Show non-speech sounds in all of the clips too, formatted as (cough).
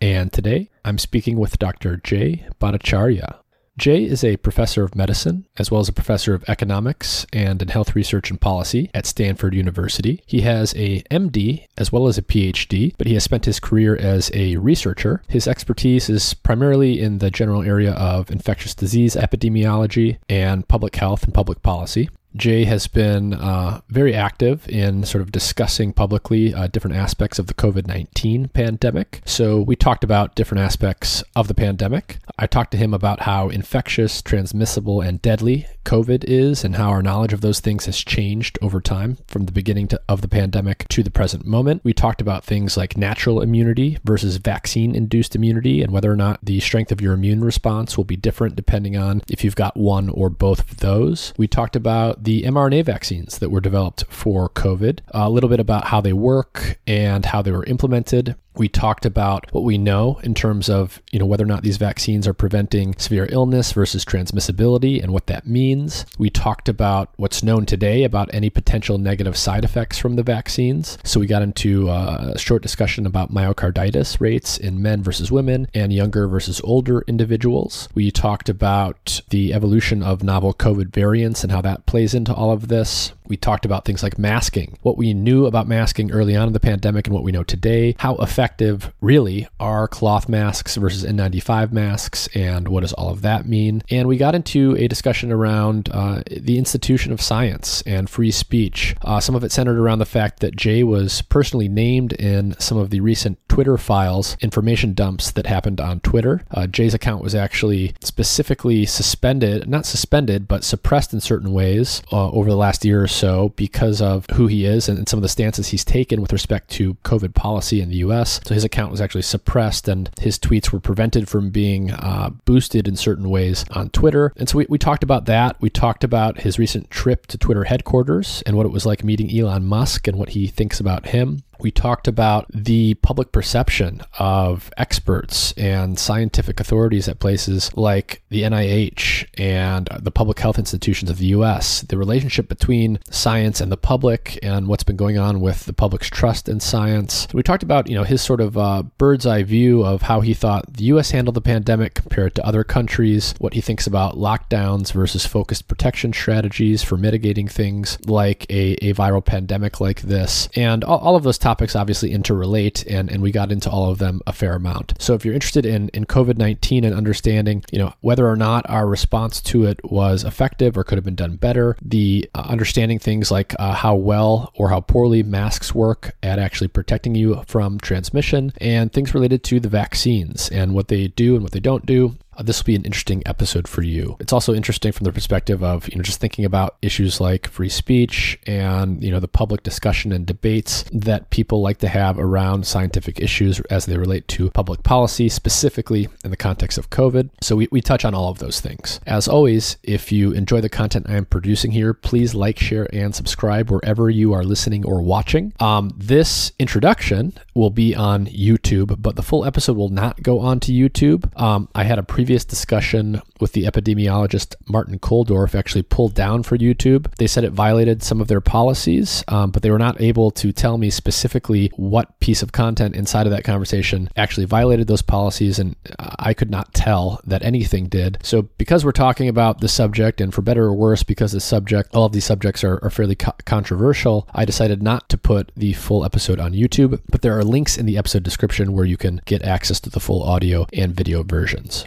and today I'm speaking with Dr. Jay Bhattacharya. Jay is a professor of medicine, as well as a professor of economics and in health research and policy at Stanford University. He has a MD as well as a PhD, but he has spent his career as a researcher. His expertise is primarily in the general area of infectious disease epidemiology and public health and public policy. Jay has been uh, very active in sort of discussing publicly uh, different aspects of the COVID 19 pandemic. So, we talked about different aspects of the pandemic. I talked to him about how infectious, transmissible, and deadly COVID is and how our knowledge of those things has changed over time from the beginning to, of the pandemic to the present moment. We talked about things like natural immunity versus vaccine induced immunity and whether or not the strength of your immune response will be different depending on if you've got one or both of those. We talked about the mRNA vaccines that were developed for COVID, a little bit about how they work and how they were implemented. We talked about what we know in terms of, you know, whether or not these vaccines are preventing severe illness versus transmissibility and what that means. We talked about what's known today about any potential negative side effects from the vaccines. So we got into uh, a short discussion about myocarditis rates in men versus women and younger versus older individuals. We talked about the evolution of novel COVID variants and how that plays into all of this. We talked about things like masking, what we knew about masking early on in the pandemic and what we know today, how effective really are cloth masks versus N95 masks, and what does all of that mean. And we got into a discussion around uh, the institution of science and free speech. Uh, some of it centered around the fact that Jay was personally named in some of the recent Twitter files, information dumps that happened on Twitter. Uh, Jay's account was actually specifically suspended, not suspended, but suppressed in certain ways uh, over the last year or so because of who he is and some of the stances he's taken with respect to COVID policy in the US. So his account was actually suppressed and his tweets were prevented from being uh, boosted in certain ways on Twitter. And so we, we talked about that. We talked about his recent trip to Twitter headquarters and what it was like meeting Elon Musk and what he thinks about him. We talked about the public perception of experts and scientific authorities at places like the NIH and the public health institutions of the US, the relationship between science and the public, and what's been going on with the public's trust in science. We talked about, you know, his sort of uh, bird's eye view of how he thought the US handled the pandemic compared to other countries, what he thinks about lockdowns versus focused protection strategies for mitigating things like a, a viral pandemic like this, and all, all of those topics obviously interrelate, and, and we got into all of them a fair amount. So if you're interested in, in COVID 19 and understanding, you know, whether or not our response to it was effective or could have been done better, the uh, understanding things like uh, how well or how poorly masks work at actually protecting you from transmission, and things related to the vaccines and what they do and what they don't do, uh, this will be an interesting episode for you. It's also interesting from the perspective of, you know, just thinking about issues like free speech and, you know, the public discussion and debates that people like to have around scientific issues as they relate to public policy, specifically in the context of COVID. So we, we touch on all of those things. As always, if you enjoy the content I am producing here, please like, share, and subscribe wherever you are listening or watching. Um, this introduction will be on YouTube, but the full episode will not go onto YouTube. Um, I had a pre previous discussion with the epidemiologist Martin Kulldorff actually pulled down for YouTube. They said it violated some of their policies, um, but they were not able to tell me specifically what piece of content inside of that conversation actually violated those policies, and I could not tell that anything did. So, because we're talking about the subject, and for better or worse, because the subject, all of these subjects are, are fairly co- controversial, I decided not to put the full episode on YouTube, but there are links in the episode description where you can get access to the full audio and video versions.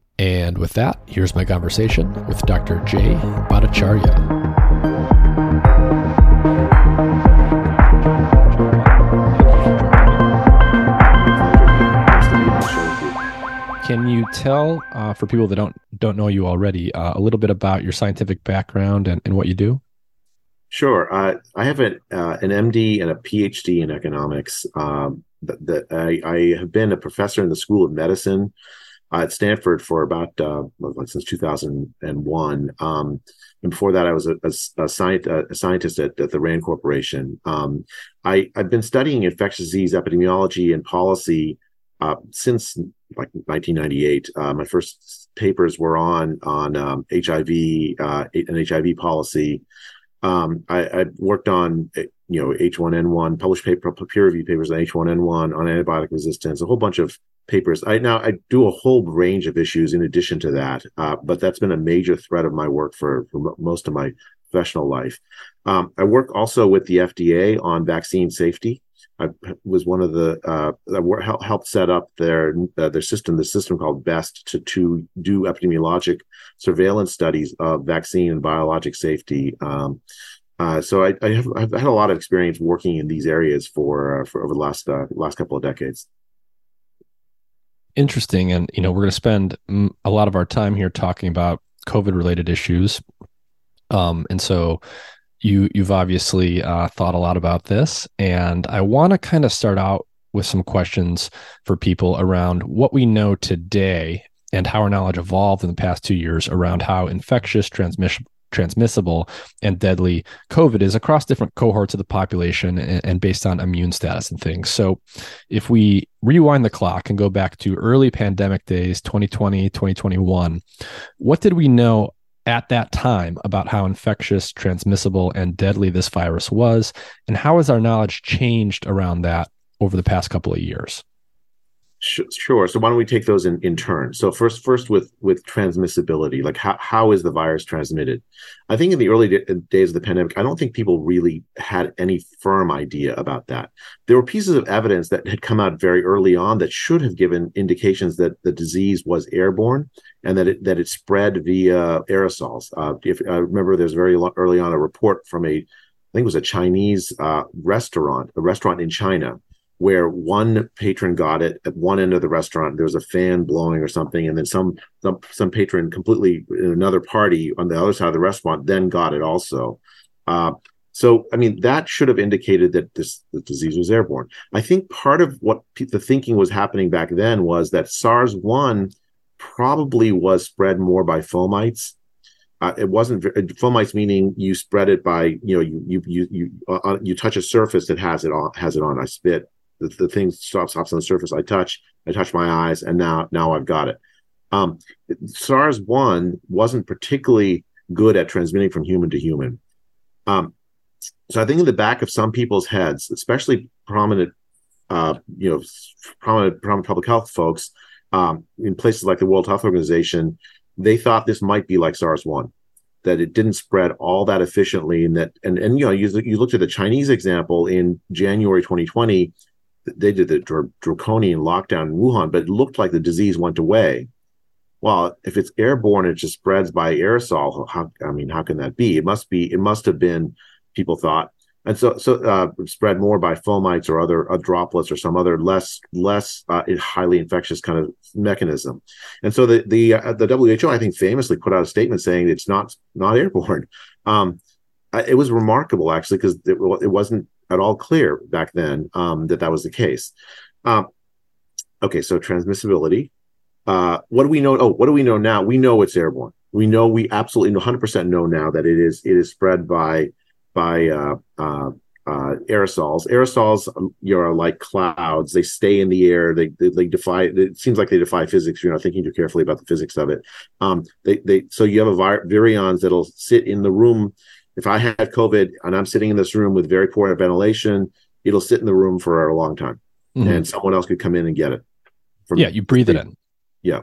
And with that, here's my conversation with Dr. Jay Bhattacharya. Can you tell uh, for people that don't don't know you already uh, a little bit about your scientific background and, and what you do? Sure. Uh, I have an, uh, an MD and a PhD in economics. Um, that, I, I, have been a professor in the School of Medicine at Stanford for about uh, since 2001. Um, and before that, I was a, a, a, a scientist at, at, the Rand Corporation. Um, I, have been studying infectious disease epidemiology and policy uh, since like 1998. Uh, my first papers were on on um, HIV uh, and HIV policy. Um, I, I, worked on you know H1N1, published paper, peer reviewed papers on H1N1 on antibiotic resistance, a whole bunch of papers. I now I do a whole range of issues in addition to that, uh, but that's been a major thread of my work for, for most of my professional life. Um, I work also with the FDA on vaccine safety. I was one of the uh, that helped set up their uh, their system, the system called BEST, to to do epidemiologic surveillance studies of vaccine and biologic safety. Um, uh, so I, I have I've had a lot of experience working in these areas for uh, for over the last uh, last couple of decades. Interesting, and you know we're going to spend a lot of our time here talking about COVID related issues, um, and so you you've obviously uh, thought a lot about this, and I want to kind of start out with some questions for people around what we know today and how our knowledge evolved in the past two years around how infectious transmission transmissible and deadly COVID is across different cohorts of the population and, and, based on immune status and things. So, if we rewind the clock and go back to early pandemic days, 2020, 2021, what did we know at that time about how infectious, transmissible, and deadly this virus was, and how has our knowledge changed around that over the past couple of years? Sure. So why don't we take those in, in turn? So first, first with with transmissibility, like how, how is the virus transmitted? I think in the early days of the pandemic, I don't think people really had any firm idea about that. There were pieces of evidence that had come out very early on that should have given indications that the disease was airborne and that it that it spread via aerosols. Uh, if I remember, there's very early on a report from a I think it was a Chinese uh, restaurant, a restaurant in China, where one patron got it at one end of the restaurant. There was a fan blowing or something, and then some some, some patron completely in another party on the other side of the restaurant then got it also. Uh, so, I mean, that should have indicated that this the disease was airborne. I think part of what the thinking was happening back then was that SARS one probably was spread more by fomites. Uh, it wasn't fomites meaning you spread it by you know you you you you, uh, you touch a surface that has it on has it on. I spit the, the thing stops stops on the surface. I touch, I touch my eyes, and now now I've got it. Um, SARS one wasn't particularly good at transmitting from human to human. Um, so I think in the back of some people's heads, especially prominent, uh, you know, prominent, prominent public health folks um, in places like the World Health Organization, they thought this might be like SARS one, that it didn't spread all that efficiently, and that and and you know you you looked at the Chinese example in January 2020 they did the dr- draconian lockdown in Wuhan, but it looked like the disease went away. Well, if it's airborne, it just spreads by aerosol. How, I mean, how can that be? It must be. It must have been. People thought and so so uh, spread more by fomites or other uh, droplets or some other less less uh, highly infectious kind of mechanism. And so the the uh, the WHO I think famously put out a statement saying it's not not airborne. Um, it was remarkable actually because it, it, wasn't at all clear back then um, that that was the case. Um, okay, so transmissibility. Uh, what do we know? Oh, what do we know now? We know it's airborne. We know we absolutely 100% know now that it is it is spread by by uh, uh, uh, aerosols. Aerosols um, you know, are like clouds; they stay in the air. They, they, they defy. It seems like they defy physics. You're not thinking too carefully about the physics of it. Um, they they so you have a vir- virions that'll sit in the room. If I had COVID and I'm sitting in this room with very poor ventilation, it'll sit in the room for a long time, mm-hmm. and someone else could come in and get it. yeah, you breathe it in. Yeah.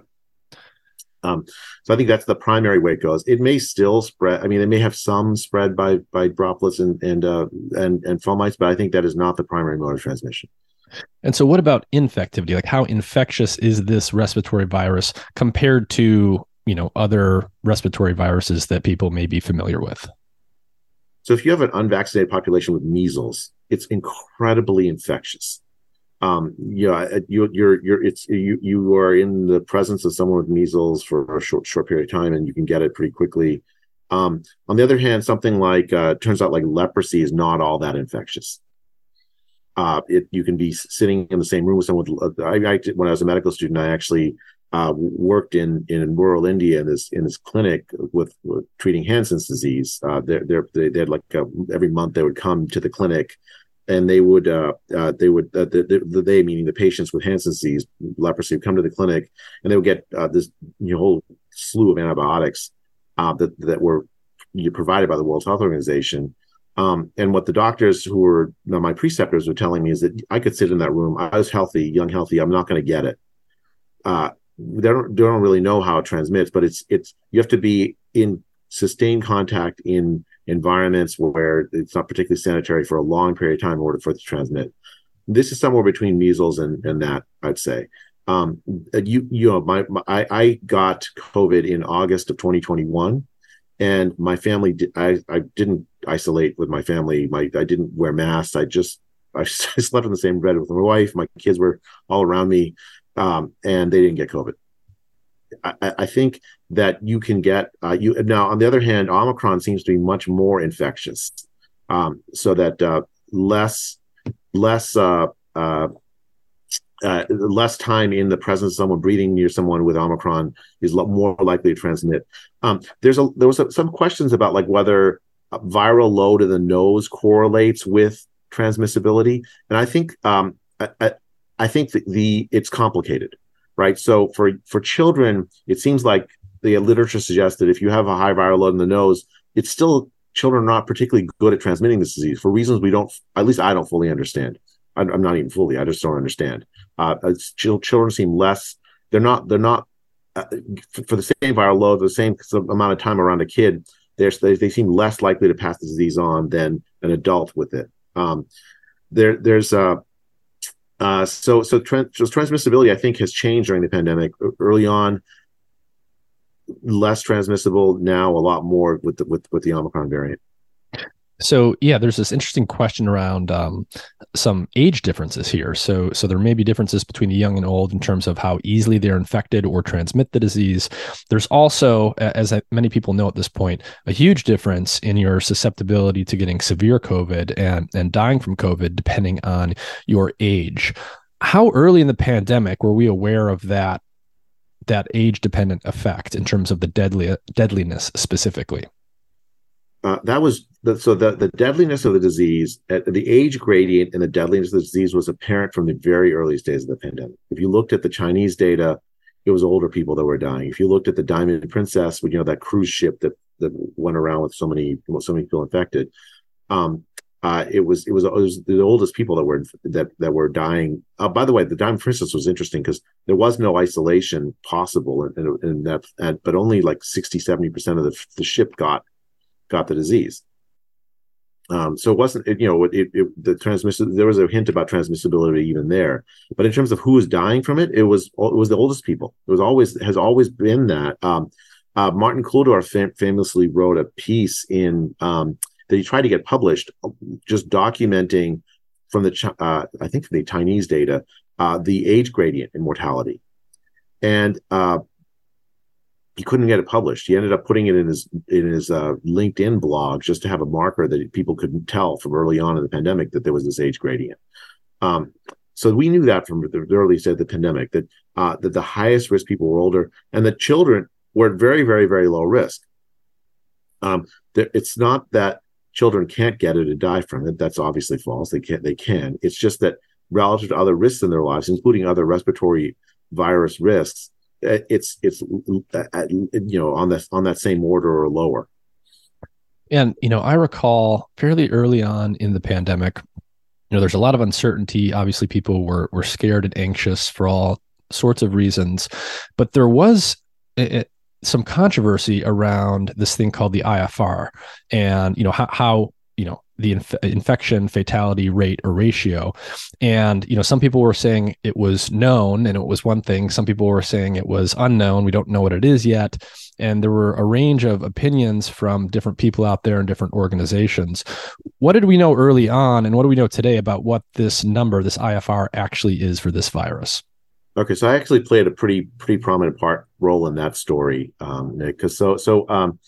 Um, so I think that's the primary way it goes. It may still spread. I mean, it may have some spread by by droplets and and uh, and and fomites, but I think that is not the primary mode of transmission. And so, what about infectivity? Like, how infectious is this respiratory virus compared to you know other respiratory viruses that people may be familiar with? So, if you have an unvaccinated population with measles, it's incredibly infectious um, yeah, you, you're, you're, it's, you, you are in the presence of someone with measles for a short, short period of time and you can get it pretty quickly. Um, on the other hand, something like, uh, turns out like leprosy is not all that infectious. Uh, it, you can be sitting in the same room with someone. With, I, I, when I was a medical student, I actually uh, worked in in rural India in this in this clinic with, with treating Hansen's disease. Uh, they're, they're, they they had like a, every month they would come to the clinic and they would uh, uh, they would uh, the, the, they meaning the patients with Hansen's disease leprosy would come to the clinic and they would get uh, this you know, whole slew of antibiotics that that were provided by the World Health Organization. Um, and what the doctors who were you know, my preceptors were telling me is that I could sit in that room. I was healthy, young, healthy. I'm not going to get it. Uh, they don't they don't really know how it transmits, but it's it's you have to be in sustained contact in environments where it's not particularly sanitary for a long period of time in order for it to transmit. This is somewhere between measles and, and that, I'd say. Um, you you know, my, my I, I got COVID in August of 2021, and my family did, I I didn't isolate with my family. My I didn't wear masks. I just I (laughs) slept in the same bed with my wife. My kids were all around me, um, and they didn't get COVID. I, I, think that you can get uh, you now. On the other hand, Omicron seems to be much more infectious, um, so that uh, less less uh, uh, uh, less time in the presence of someone breathing near someone with Omicron is more likely to transmit. Um, there's a there was a, some questions about like whether viral load in the nose correlates with transmissibility, and I think um, think the, the it's complicated right? So for for children, it seems like the literature suggests that if you have a high viral load in the nose, it's still children are not particularly good at transmitting this disease for reasons we don't, at least I don't fully understand. I'm, not even fully, I just don't understand. Uh, children seem less, they're not, they're not, uh, for the same viral load, the same amount of time around a kid, they they seem less likely to pass the disease on than an adult with it. Um, there, there's uh, uh, so so, so transmissibility, I think, has changed during the pandemic. Early on, less transmissible. Now, a lot more with the with with the Omicron variant. So yeah, there's this interesting question around um, some age differences here. So so there may be differences between the young and old in terms of how easily they're infected or transmit the disease. There's also, as many people know at this point, a huge difference in your susceptibility to getting severe COVID and and dying from COVID depending on your age. How early in the pandemic were we aware of that that age dependent effect in terms of the deadly deadliness specifically? Uh, that was the, so the, the deadliness of the disease, uh, the age gradient and the deadliness of the disease was apparent from the very earliest days of the pandemic. If you looked at the Chinese data, it was older people that were dying. If you looked at the Diamond Princess, you know that cruise ship that that went around with so many so many people infected, um, uh, it was it was it was the oldest people that were that that were dying. Uh, by the way, the Diamond Princess was interesting because there was no isolation possible, and, and that but only like 60 70 percent of the the ship got got the disease. Um, so it wasn't, it, you know, it, it, the transmission. There was a hint about transmissibility even there, but in terms of who was dying from it, it was it was the oldest people. It was always has always been that. Um, uh, Martin Kulldorff fam- famously wrote a piece in um, that he tried to get published, just documenting from the uh, I think the Chinese data uh, the age gradient in mortality, and uh, he couldn't get it published. He ended up putting it in his in his uh, LinkedIn blog just to have a marker that people couldn't tell from early on in the pandemic that there was this age gradient. Um, so we knew that from the early stage of the pandemic that uh, that the highest risk people were older, and that children were at very, very, very low risk. Um, it's not that children can't get it and die from it. That's obviously false. They can. They can. It's just that relative to other risks in their lives, including other respiratory virus risks, Uh, it's it's uh, you know on that on that same order or lower. And you know, I recall fairly early on in the pandemic, you know, there's a lot of uncertainty. Obviously, people were were scared and anxious for all sorts of reasons, but there was it, some controversy around this thing called the IFR, and you know how, how you know the inf- infection fatality rate or ratio. And you know some people were saying it was known and it was one thing. Some people were saying it was unknown. We don't know what it is yet. And there were a range of opinions from different people out there and different organizations. What did we know early on and what do we know today about what this number this ifr actually is for this virus? Okay, so I actually played a pretty pretty prominent part role in that story, um. Because so so um,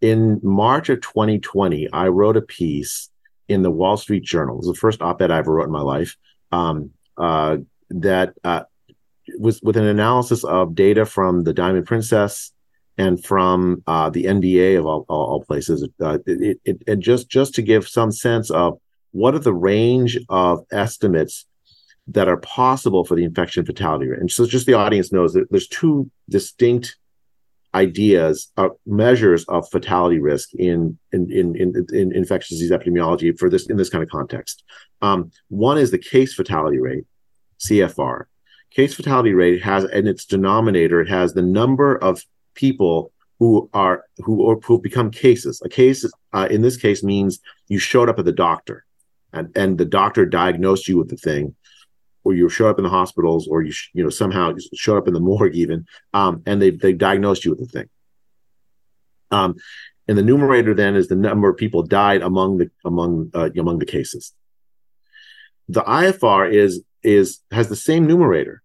in March of 2020, I wrote a piece in the Wall Street Journal. It was the first op-ed I ever wrote in my life. Um, uh, that uh, was with an analysis of data from the Diamond Princess and from uh, the NBA of all, all, all places. Uh, it, it, it, just just to give some sense of what are the range of estimates that are possible for the infection fatality rate. And so just the audience knows that there's two distinct ideas, uh, measures of fatality risk in in, in in, in infectious disease epidemiology for this in this kind of context. Um, one is the case fatality rate, CFR. Case fatality rate has in its denominator it has the number of people who are who or who become cases. A case uh, in this case means you showed up at the doctor, and and the doctor diagnosed you with the thing, or you show up in the hospitals or you sh- you know somehow show up in the (laughs) morgue even um, and they they diagnosed you with the thing. Um, and the numerator then is the number of people died among the among uh, among the cases. The ifr is is has the same numerator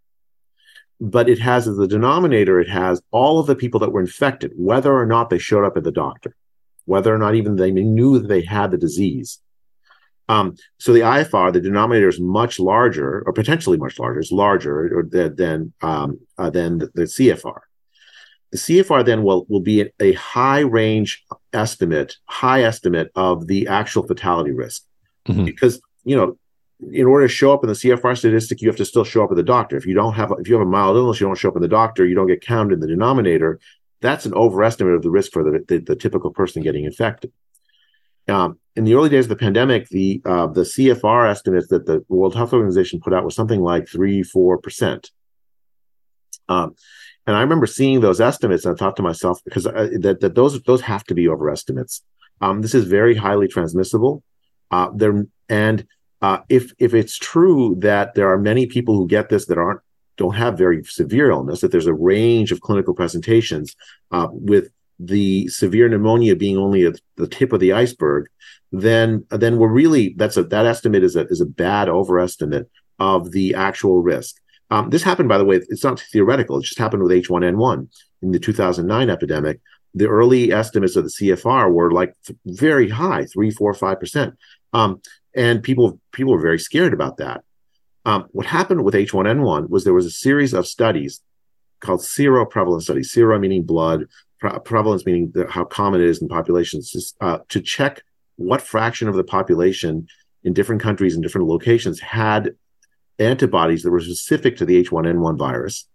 but it has as the denominator it has all of the people that were infected whether or not they showed up at the doctor whether or not even they knew that they had the disease um, so the IFR, the denominator is much larger, or potentially much larger, is larger than um, uh, than the, the, CFR. The CFR then will will be a high range estimate, high estimate of the actual fatality risk, mm-hmm. because you know. In order to show up in the CFR statistic, you have to still show up at the doctor. If you don't have, if you have a mild illness, you don't show up in the doctor, you don't get counted in the denominator. That's an overestimate of the risk for the, the, the typical person getting infected. Um, in the early days of the pandemic, the uh, the CFR estimates that the World Health Organization put out was something like three, four percent. Um, and I remember seeing those estimates, and I thought to myself, because uh, that that those those have to be overestimates. Um, this is very highly transmissible. Uh, there and uh, if if it's true that there are many people who get this that aren't don't have very severe illness, that there's a range of clinical presentations uh, with the severe pneumonia being only at the tip of the iceberg, then then we're really that's a that estimate is a is a bad overestimate of the actual risk. Um, this happened, by the way, it's not theoretical. It just happened with H1N1 in the 2009 epidemic. The early estimates of the CFR were like very high, three, four, five percent, um, and people people were very scared about that. Um, what happened with H1N1 was there was a series of studies called seroprevalence studies. Sero meaning blood, pre- prevalence meaning the, how common it is in populations, uh, to check what fraction of the population in different countries and different locations had antibodies that were specific to the H1N1 virus,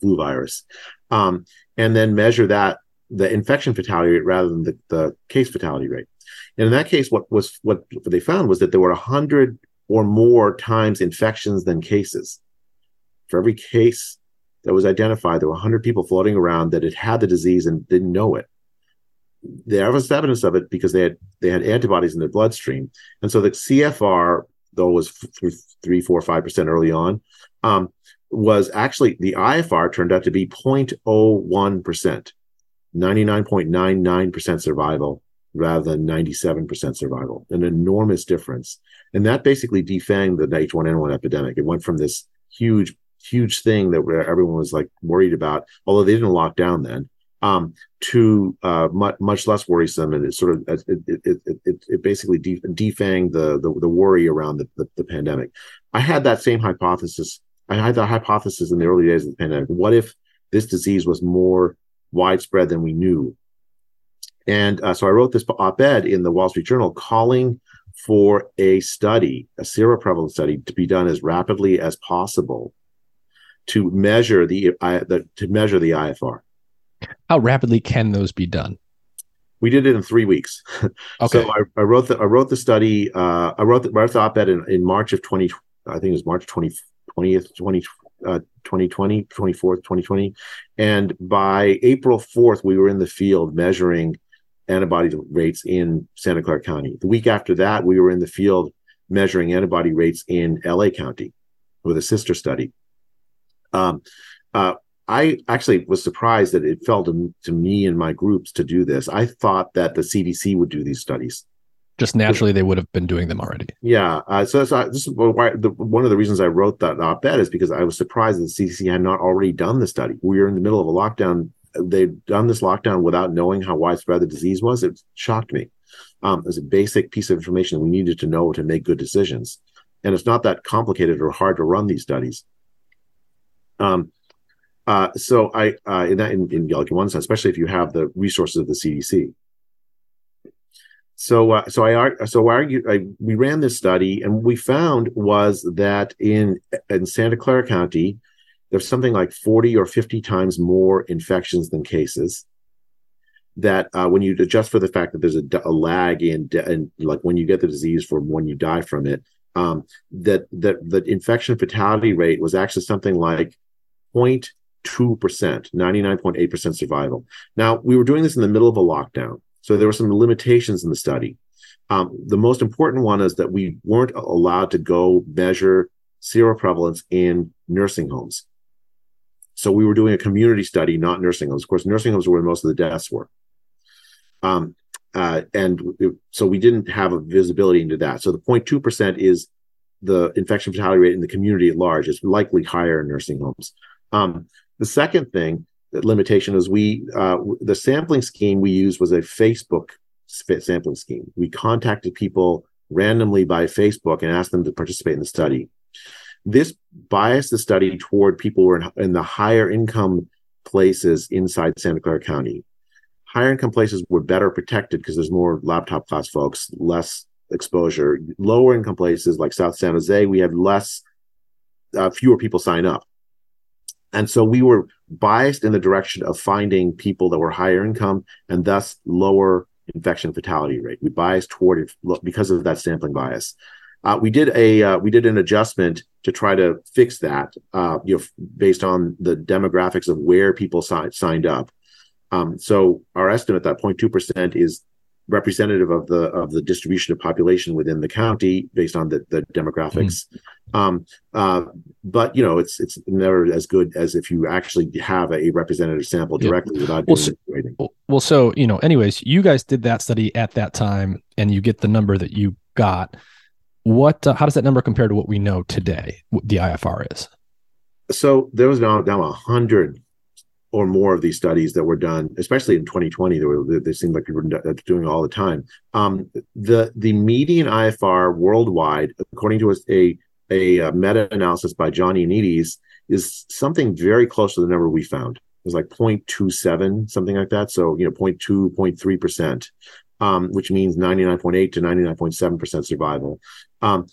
flu virus, um, and then measure that the infection fatality rate rather than the, the case fatality rate. And in that case, what was what they found was that there were hundred or more times infections than cases. For every case that was identified, there were 100 people floating around that had had the disease and didn't know it. There was evidence of it because they had they had antibodies in their bloodstream, and so the CFR, though was three, four, five percent early on, um, was actually the IFR turned out to be 0.01 percent, 99.99 percent survival rather than 97% survival, an enormous difference. And that basically defanged the H1N1 epidemic. It went from this huge, huge thing that everyone was like worried about, although they didn't lock down then, um, to uh, much, much less worrisome. And it sort of, it, it, it, it basically defanged the, the, the, worry around the, the, the pandemic. I had that same hypothesis. I had the hypothesis in the early days of the pandemic. What if this disease was more widespread than we knew? And uh, so I wrote this op-ed in the Wall Street Journal calling for a study, a seroprevalence study, to be done as rapidly as possible to measure the, the to measure the IFR. How rapidly can those be done? We did it in three weeks. (laughs) Okay. So I, I wrote the I wrote the study. Uh, I wrote the, wrote the op-ed in, in March of twenty. I think it was March 20, 20th, 20, uh, 2020, 24th, 2020. And by April 4th, we were in the field measuring antibody rates in Santa Clara County. The week after that, we were in the field measuring antibody rates in LA County with a sister study. Um, uh, I actually was surprised that it fell to, to me and my groups to do this. I thought that the CDC would do these studies. Just naturally, they would have been doing them already. Yeah. Uh, so, so this is why the, one of the reasons I wrote that op-ed is because I was surprised that the CDC had not already done the study. We were in the middle of a lockdown they'd done this lockdown without knowing how widespread the disease was. It shocked me. Um, it was a basic piece of information we needed to know to make good decisions. And it's not that complicated or hard to run these studies. Um, uh, so I, uh, in that, in, in, like one sense, especially if you have the resources of the CDC. So, uh, so I, so I, argued, I, we ran this study, and we found was that in in Santa Clara County, there's something like 40 or 50 times more infections than cases that uh, when you adjust for the fact that there's a, a lag in, in, like when you get the disease from when you die from it um, that that the infection fatality rate was actually something like 0.2% 99.8% survival now we were doing this in the middle of a lockdown so there were some limitations in the study um, the most important one is that we weren't allowed to go measure seroprevalence in nursing homes so we were doing a community study, not nursing homes. Of course, nursing homes were where most of the deaths were. Um, uh, and it, so we didn't have a visibility into that. So the 0.2% is the infection fatality rate in the community at large. is likely higher in nursing homes. Um, the second thing, the limitation is we, uh, the sampling scheme we used was a Facebook sampling scheme. We contacted people randomly by Facebook and asked them to participate in the study. This biased the study toward people who are in, in the higher income places inside Santa Clara County. Higher income places were better protected because there's more laptop class folks, less exposure. Lower income places like South San Jose, we had less, uh, fewer people sign up. And so we were biased in the direction of finding people that were higher income and thus lower infection fatality rate. We biased toward it because of that sampling bias. Uh, we did a uh, we did an adjustment to try to fix that, uh, you know, based on the demographics of where people si- signed up. Um, so our estimate that 0.2 percent is representative of the of the distribution of population within the county based on the the demographics. Mm-hmm. Um, uh, but you know, it's it's never as good as if you actually have a representative sample directly yeah. without well, so, well, so you know, anyways, you guys did that study at that time, and you get the number that you got what uh, how does that number compare to what we know today What the ifr is so there was now now a hundred or more of these studies that were done especially in 2020 they were they seemed like people were doing all the time. Um, the the median ifr worldwide according to a a, a meta-analysis by john ioannidis is something very close to the number we found. It was like 0.27 something like that. So you know 0.2 0.3 percent um, which means 99.8 to 99.7% survival. Um,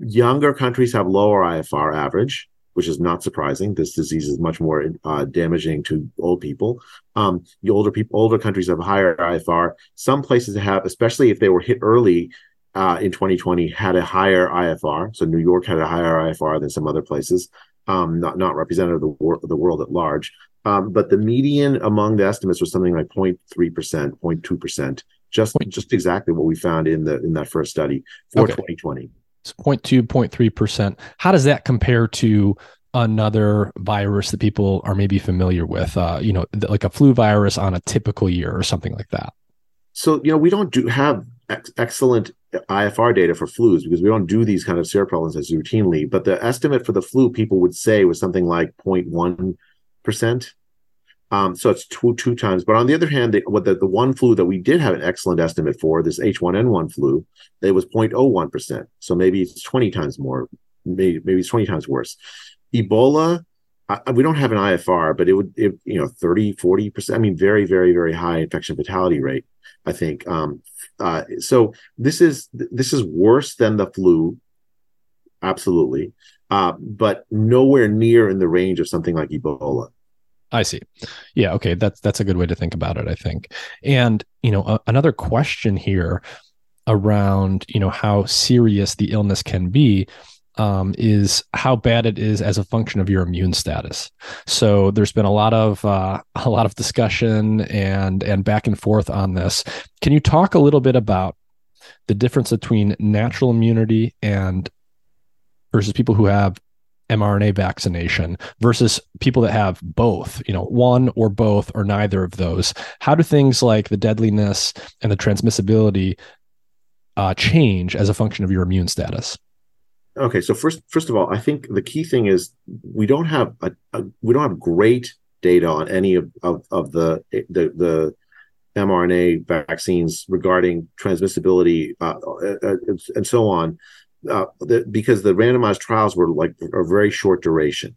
younger countries have lower IFR average, which is not surprising. This disease is much more uh, damaging to old people. Um, the older people, older countries have higher IFR. Some places have, especially if they were hit early uh, in 2020, had a higher IFR. So New York had a higher IFR than some other places. Um, not not representative of the, wor- the world at large. Um, but the median among the estimates was something like 0.3%, 0.2% just just exactly what we found in the in that first study for okay. 2020. So 0.2, 0.3%. How does that compare to another virus that people are maybe familiar with? Uh, you know, like a flu virus on a typical year or something like that. so you know we don't do have ex- excellent IFR data for flus because we don't do these kind of seroprevalences routinely. But the estimate for the flu people would say was something like 0.1 percent. Um, so it's two two times. But on the other hand, the, what the, the one flu that we did have an excellent estimate for, this H1N1 flu, it was 0.01 percent. So maybe it's 20 times more. Maybe maybe it's 20 times worse. Ebola, I, we don't have an IFR, but it would, it, you know, 30, 40 percent. I mean, very, very, very high infection fatality rate. I think. Um, uh, so this is this is worse than the flu, absolutely, uh, but nowhere near in the range of something like Ebola. I see. Yeah. Okay. That's that's a good way to think about it. I think. And you know, a, another question here around you know how serious the illness can be um, is how bad it is as a function of your immune status. So there's been a lot of uh, (laughs) a lot of discussion and and back and forth on this. Can you talk a little bit about the difference between natural immunity and versus people who have mRNA vaccination versus people that have both, you know, one or both or neither of those? How do things like the deadliness and the transmissibility uh, change as a function of your immune status? okay so first first of all i think the key thing is we don't have a, a we don't have great data on any of, of, of the, the the mRNA vaccines regarding transmissibility uh, uh, and so on, uh, the, because the randomized trials were like a very short duration,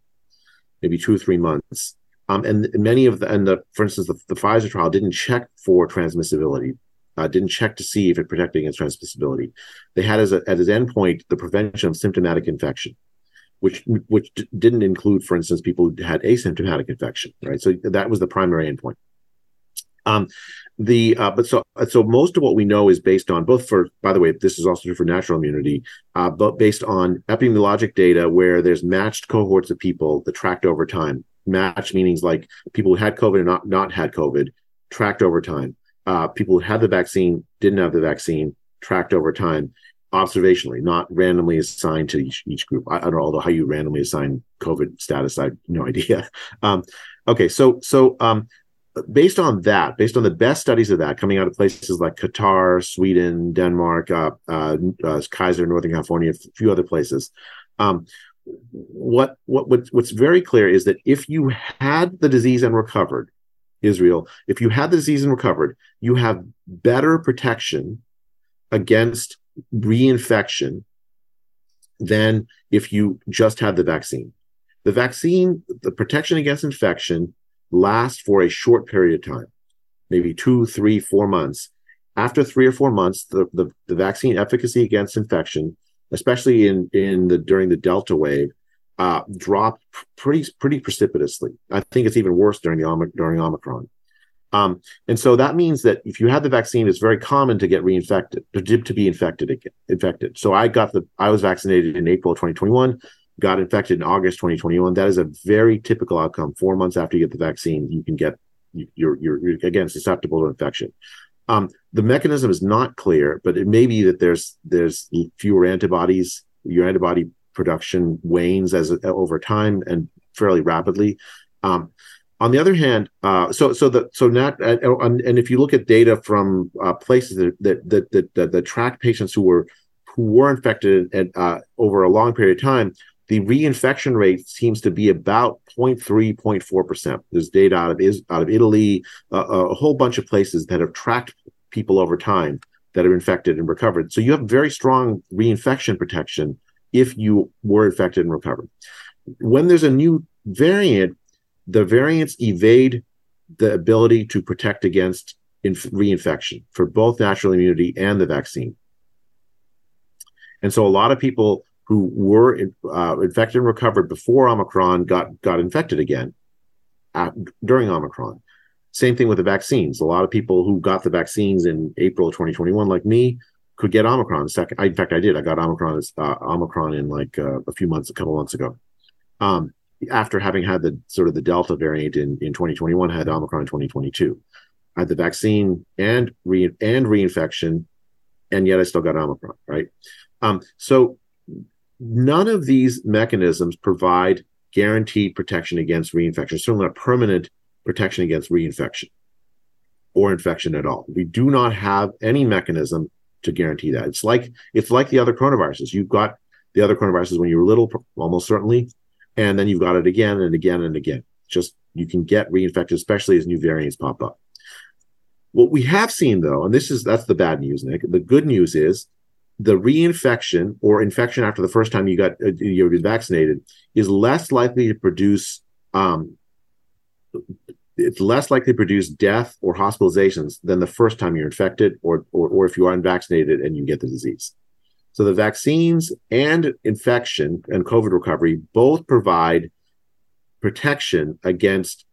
maybe two or three months. Um, and many of the, and the, for instance, the, the Pfizer trial didn't check for transmissibility uh, didn't check to see if it protected against transmissibility. They had as, a, as its endpoint the prevention of symptomatic infection, which which d- didn't include, for instance, people who had asymptomatic infection, right? So that was the primary endpoint. Um, the uh, but so so most of what we know is based on both for by the way this is also true for natural immunity uh, but based on epidemiologic data where there's matched cohorts of people that tracked over time match meanings like people who had covid and not not had covid tracked over time uh, people who had the vaccine didn't have the vaccine tracked over time observationally, not randomly assigned to each, each group. I, I, don't know, although how you randomly assign COVID status, I have no idea. (laughs) Um, okay, so so um, based on that, based on the best studies of that coming out of places like Qatar, Sweden, Denmark, uh, uh, uh, Kaiser, Northern California, a few other places. Um, what what what's very clear is that if you had the disease and recovered, Israel, if you had the disease and recovered, you have better protection against reinfection than if you just had the vaccine. The vaccine, the protection against infection lasts for a short period of time, maybe two, three, four months. After three or four months, the, the, the vaccine efficacy against infection, especially in, in the during the Delta wave, uh, dropped pretty pretty precipitously. I think it's even worse during the during Omicron. Um, and so that means that if you had the vaccine, it's very common to get reinfected, to, to be infected again, infected. So I got the I was vaccinated in April 2021, got infected in August 2021. That is a very typical outcome. Four months after you get the vaccine, you can get you're you're, you're again susceptible to infection. Um, the mechanism is not clear, but it may be that there's there's fewer antibodies. Your antibody production wanes as over time and fairly rapidly. Um, on the other hand, uh, so so the so not and, and if you look at data from uh, places that that, that that that that track patients who were who were infected at, uh, over a long period of time, the reinfection rate seems to be about 0.3, 0.4 percent. There's data out of is out of Italy, uh, a whole bunch of places that have tracked people over time that are infected and recovered. So you have very strong reinfection protection if you were infected and recovered. When there's a new variant, the variants evade the ability to protect against inf- reinfection for both natural immunity and the vaccine. And so a lot of people who were uh, infected and recovered before Omicron got got infected again at, during Omicron. Same thing with the vaccines. A lot of people who got the vaccines in April 2021, like me, could get Omicron. Second, I, in fact, I did. I got Omicron uh, Omicron in like uh, a few months, a couple months ago. Um, after having had the sort of the Delta variant in in 2021, I had Omicron in 2022. I had the vaccine and re and reinfection, and yet I still got Omicron. Right. Um, so none of these mechanisms provide guaranteed protection against reinfection. Certainly not permanent protection against reinfection. or infection at all. We do not have any mechanism to guarantee that. It's like it's like the other coronaviruses. You've got the other coronaviruses when you were little, almost certainly, and then you've got it again and again and again. Just you can get reinfected, especially as new variants pop up. What we have seen though, and this is that's the bad news, Nick. The good news is the reinfection or infection after the first time you got uh, you've been vaccinated is less likely to produce um, it's less likely to produce death or hospitalizations than the first time you're infected or, or, or if you are unvaccinated and you get the disease. So the vaccines and infection and COVID recovery both provide protection against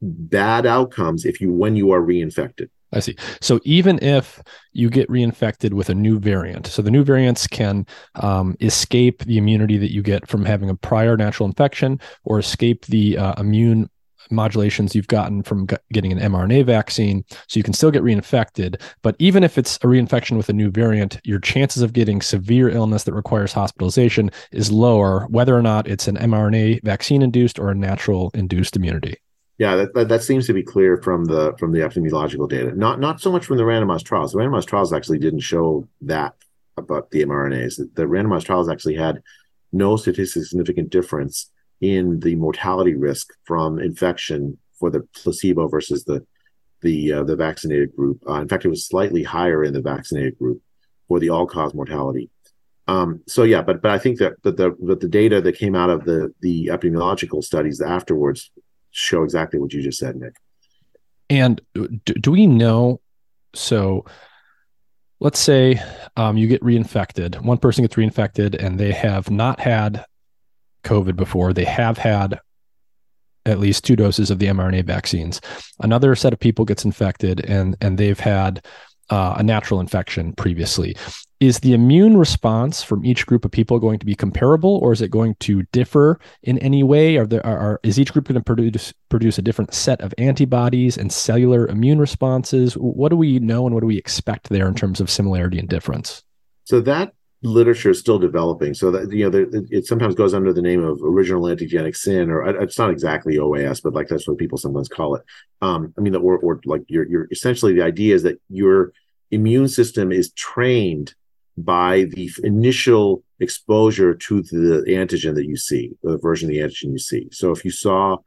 bad outcomes if you when you are reinfected. I see. So even if you get reinfected with a new variant, so the new variants can um, escape the immunity that you get from having a prior natural infection or escape the uh, immune modulations you've gotten from getting an mRNA vaccine. So you can still get reinfected. But even if it's a reinfection with a new variant, your chances of getting severe illness that requires hospitalization is lower, whether or not it's an mRNA vaccine induced or a natural induced immunity. Yeah, that, that, that, seems to be clear from the from the epidemiological data. Not not so much from the randomized trials. The randomized trials actually didn't show that about the mRNAs. The, the randomized trials actually had no statistically significant difference in the mortality risk from infection for the placebo versus the the uh, the vaccinated group. Uh, in fact, it was slightly higher in the vaccinated group for the all cause mortality. Um, so yeah, but but I think that that the that the data that came out of the the epidemiological studies afterwards show exactly what you just said, Nick. And do, do we know? So let's say um, you get reinfected. One person gets reinfected and they have not had COVID before. They have had at least two doses of the mRNA vaccines. Another set of people gets infected and and they've had uh, a natural infection previously. Is the immune response from each group of people going to be comparable, or is it going to differ in any way? Are there are, are is each group going to produce produce a different set of antibodies and cellular immune responses? What do we know, and what do we expect there in terms of similarity and difference? So that literature is still developing. So that you know, it sometimes goes under the name of original antigenic sin, or it's not exactly OAS, but like that's what people sometimes call it. Um, I mean, or, or like you're, you're essentially the idea is that your immune system is trained by the initial exposure to the antigen that you see, the version of the antigen you see. So if you saw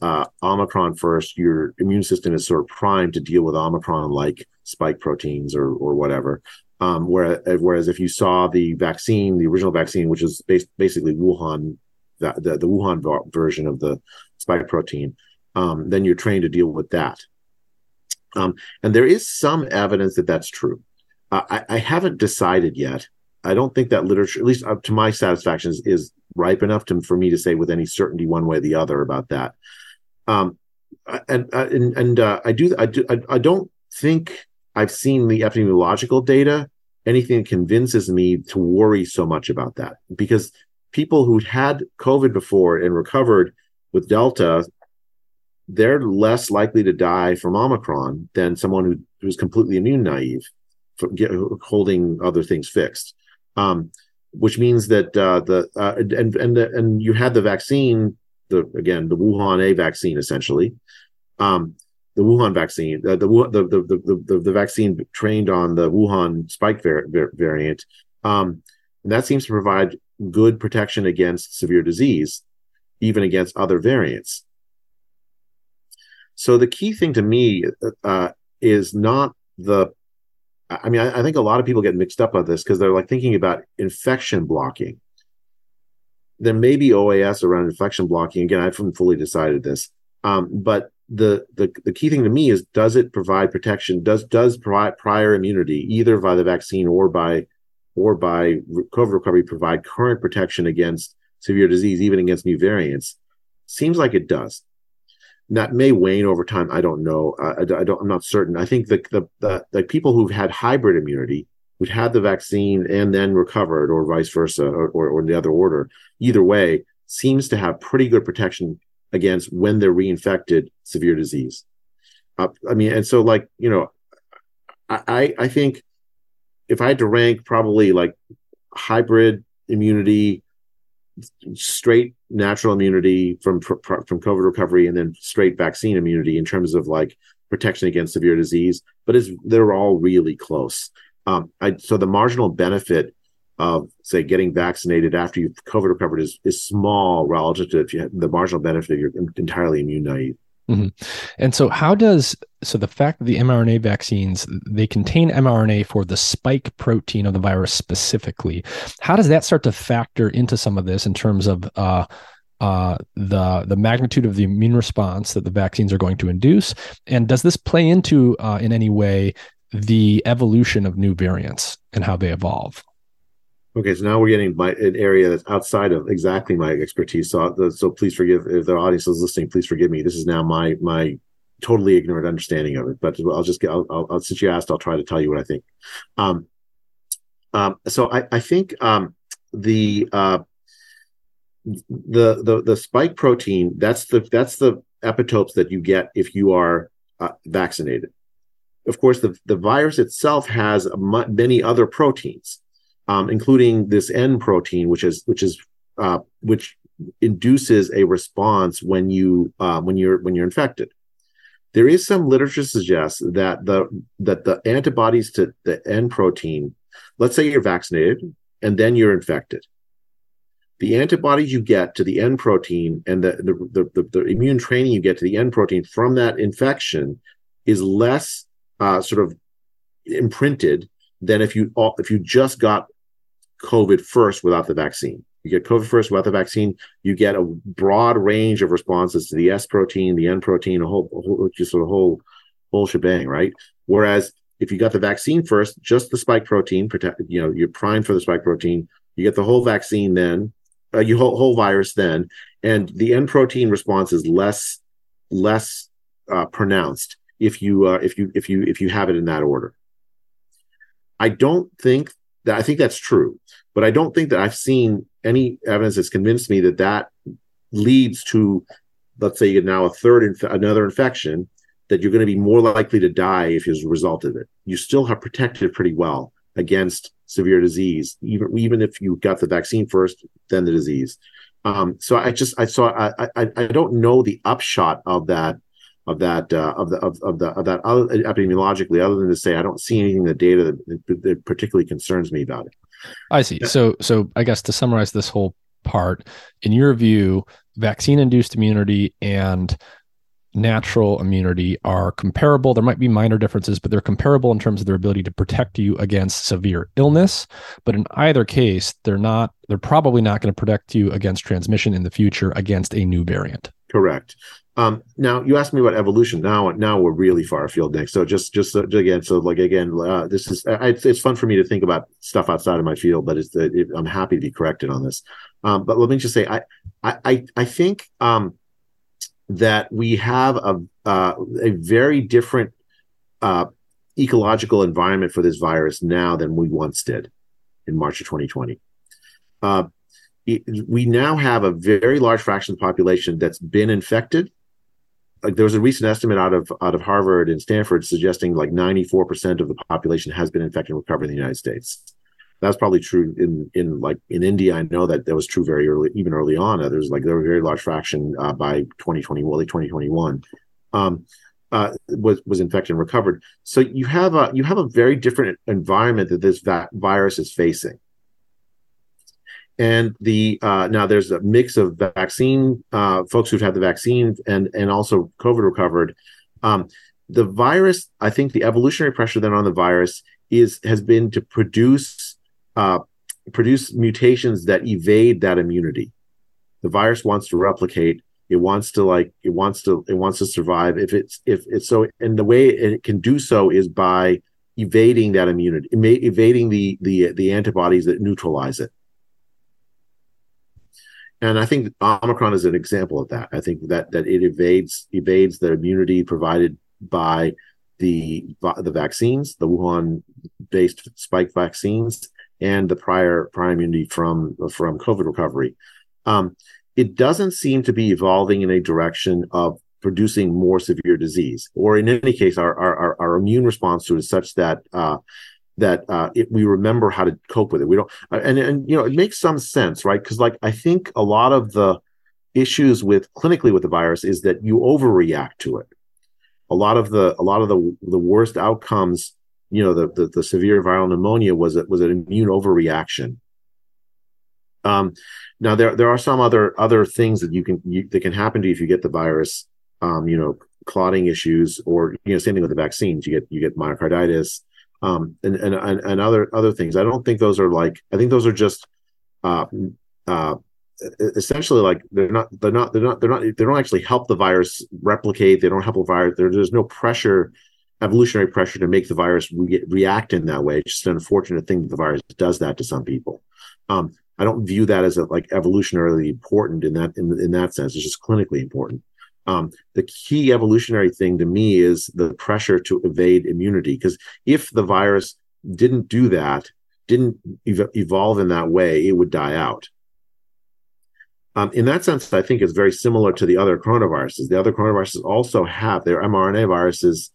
uh, Omicron first, your immune system is sort of primed to deal with Omicron-like spike proteins or or whatever. Um, whereas, whereas if you saw the vaccine, the original vaccine, which is bas- basically Wuhan, the, the, the Wuhan version of the spike protein, um, then you're trained to deal with that. Um, and there is some evidence that that's true. Uh, I, I, haven't decided yet. I don't think that literature, at least up to my satisfaction, is, is ripe enough to, for me to say with any certainty one way or the other about that. Um, and and, and uh, I do I do I, I don't think I've seen the epidemiological data anything that convinces me to worry so much about that because people who had COVID before and recovered with Delta, they're less likely to die from Omicron than someone who, who's completely immune naive, get, holding other things fixed. Um, which means that uh, the uh, and and and you had the vaccine, the again the Wuhan A vaccine essentially, um, the Wuhan vaccine, the the the the the, the vaccine trained on the Wuhan spike var- variant, um, and that seems to provide good protection against severe disease, even against other variants. So the key thing to me uh, is not the. I mean, I, I think a lot of people get mixed up on this because they're like thinking about infection blocking. There may be OAS around infection blocking. Again, I haven't fully decided this, um, but the, the the key thing to me is does it provide protection? Does does provide prior immunity either by the vaccine or by or by covid recovery provide current protection against severe disease even against new variants? Seems like it does. That may wane over time. I don't know. I, I, don't i'm not certain. I think the, the the the people who've had hybrid immunity who've had the vaccine and then recovered or vice versa or, or, or the other order either way seems to have pretty good protection against when they're reinfected severe disease. Uh, I mean, and so like you know, I I think if I had to rank probably like hybrid immunity, straight natural immunity from from COVID recovery, and then straight vaccine immunity in terms of like protection against severe disease, but it's, they're all really close. Um, I, so the marginal benefit of say getting vaccinated after you've COVID recovered is is small relative to if you have the marginal benefit of you're entirely immune naive. Mm-hmm. And so, how does so the fact that the mRNA vaccines they contain mRNA for the spike protein of the virus specifically? How does that start to factor into some of this in terms of uh, uh, the the magnitude of the immune response that the vaccines are going to induce, and does this play into uh, in any way the evolution of new variants and how they evolve? Okay, so now we're getting an area that's outside of exactly my expertise. So, so please forgive if the audience is listening. Please forgive me. This is now my my totally ignorant understanding of it. But I'll just get. I'll, I'll, since you asked, I'll try to tell you what I think. Um, um, so I, I think um, the uh, the the the spike protein that's the that's the epitopes that you get if you are uh, vaccinated. Of course, the the virus itself has many other proteins um, including this N protein, which is which is uh, which induces a response when you uh, when you're when you're infected. There is some literature suggests that the that the antibodies to the N protein, let's say you're vaccinated and then you're infected, the antibodies you get to the N protein and the the, the, the immune training you get to the N protein from that infection is less uh, sort of imprinted than if you if you just got COVID first without the vaccine. You get COVID first without the vaccine, you get a broad range of responses to the S protein, the N protein, a whole, a whole just a whole whole shebang, right? Whereas if you got the vaccine first, just the spike protein, protect, you know, you're primed for the spike protein. You get the whole vaccine then, uh, you whole, whole virus then, and the N protein response is less less uh, pronounced if you uh, if you if you if you have it in that order. I don't think I think that's true, but I don't think that I've seen any evidence that's convinced me that that leads to, let's say, now a third inf- another infection that you're going to be more likely to die if as a result of it. You still have protected pretty well against severe disease, even even if you got the vaccine first, then the disease. Um, so I just I saw I, I I don't know the upshot of that of that uh, of the of, of the of that other, epidemiologically, other than to say I don't see anything in the data that, that particularly concerns me about it. I see. So so I guess to summarize this whole part, in your view, vaccine induced immunity and natural immunity are comparable. There might be minor differences, but they're comparable in terms of their ability to protect you against severe illness. But in either case, they're not, they're probably not going to protect you against transmission in the future against a new variant. Correct. Um, now you asked me about evolution. Now, now we're really far afield Nick. So just, just uh, again, so like again, uh, this is I, it's fun for me to think about stuff outside of my field, but it's it, I'm happy to be corrected on this. Um, but let me just say, I, I, I think um, that we have a uh, a very different uh, ecological environment for this virus now than we once did in March of 2020. Uh, we now have a very large fraction of the population that's been infected like there was a recent estimate out of out of Harvard and Stanford suggesting like 94% of the population has been infected and recovered in the United States. That's probably true in in like in India. I know that that was true very early, even early on. Uh, there's like there was a very large fraction uh, by 2020, early 2021, um, uh, was was infected and recovered. So you have a you have a very different environment that this va- virus is facing and the uh, now there's a mix of vaccine uh, folks who've had the vaccine and and also COVID recovered. Um, the virus, I think, the evolutionary pressure then on the virus is has been to produce uh, produce mutations that evade that immunity. The virus wants to replicate. It wants to like it wants to it wants to survive. If it's if it's so, and the way it can do so is by evading that immunity, evading the the the antibodies that neutralize it and I think Omicron is an example of that. I think that that it evades evades the immunity provided by the the vaccines, the Wuhan based spike vaccines, and the prior prior immunity from from COVID recovery. Um, it doesn't seem to be evolving in a direction of producing more severe disease, or in any case, our our, our immune response to it is such that uh, that uh, it, we remember how to cope with it. We don't, uh, and and you know, it makes some sense, right? Because like I think a lot of the issues with clinically with the virus is that you overreact to it. a lot of the a lot of the the worst outcomes, you know, the the, the severe viral pneumonia was it was an immune overreaction. Um, now there there are some other other things that you can you, that can happen to you if you get the virus. Um, you know, clotting issues, or you know, same thing with the vaccines. You get you get myocarditis, um, and, and and other other things. I don't think those are like. I think those are just uh, uh, essentially like they're not they're not they're not they're not they don't actually help the virus replicate they don't help the virus there, there's no pressure evolutionary pressure to make the virus re- react in that way it's just an unfortunate thing that the virus does that to some people um, i don't view that as a, like evolutionarily important in that in, in that sense it's just clinically important um, the key evolutionary thing to me is the pressure to evade immunity because if the virus didn't do that didn't ev- evolve in that way it would die out um, in that sense, I think it's very similar to the other coronaviruses. The other coronaviruses also have their mRNA viruses.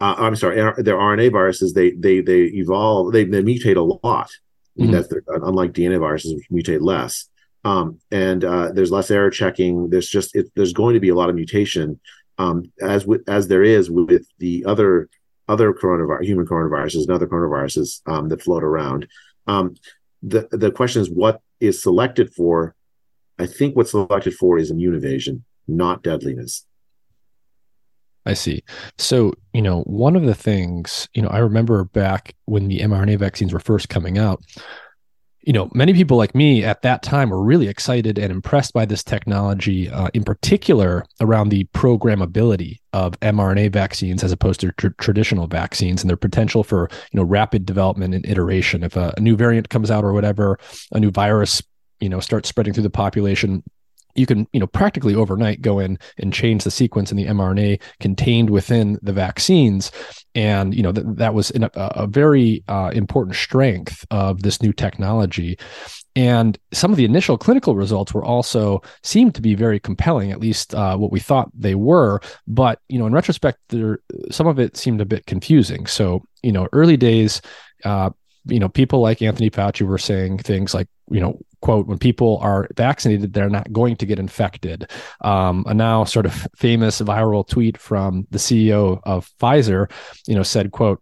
Uh, I'm sorry, their RNA viruses. They they they evolve. They, they mutate a lot. Mm-hmm. That's their, unlike DNA viruses, which mutate less. Um, and uh, there's less error checking. There's just it, there's going to be a lot of mutation, um, as with as there is with the other other coronavirus, human coronaviruses and other coronaviruses um, that float around. Um, the the question is what is selected for I think what's selected for is immune evasion, not deadliness. I see. So, you know, one of the things, you know, I remember back when the mRNA vaccines were first coming out, you know, many people like me at that time were really excited and impressed by this technology, uh, in particular around the programmability of mRNA vaccines as opposed to tr- traditional vaccines and their potential for, you know, rapid development and iteration. If a, a new variant comes out or whatever, a new virus you know starts spreading through the population you can you know practically overnight go in and change the sequence in the mRNA contained within the vaccines. And you know th- that was a, a very uh, important strength of this new technology. And some of the initial clinical results were also seemed to be very compelling at least uh, what we thought they were. But you know in retrospect there some of it seemed a bit confusing. So you know early days uh, you know people like anthony fauci were saying things like you know quote when people are vaccinated they're not going to get infected. Um, a now sort of (laughs) famous viral tweet from the ceo of pfizer you know said quote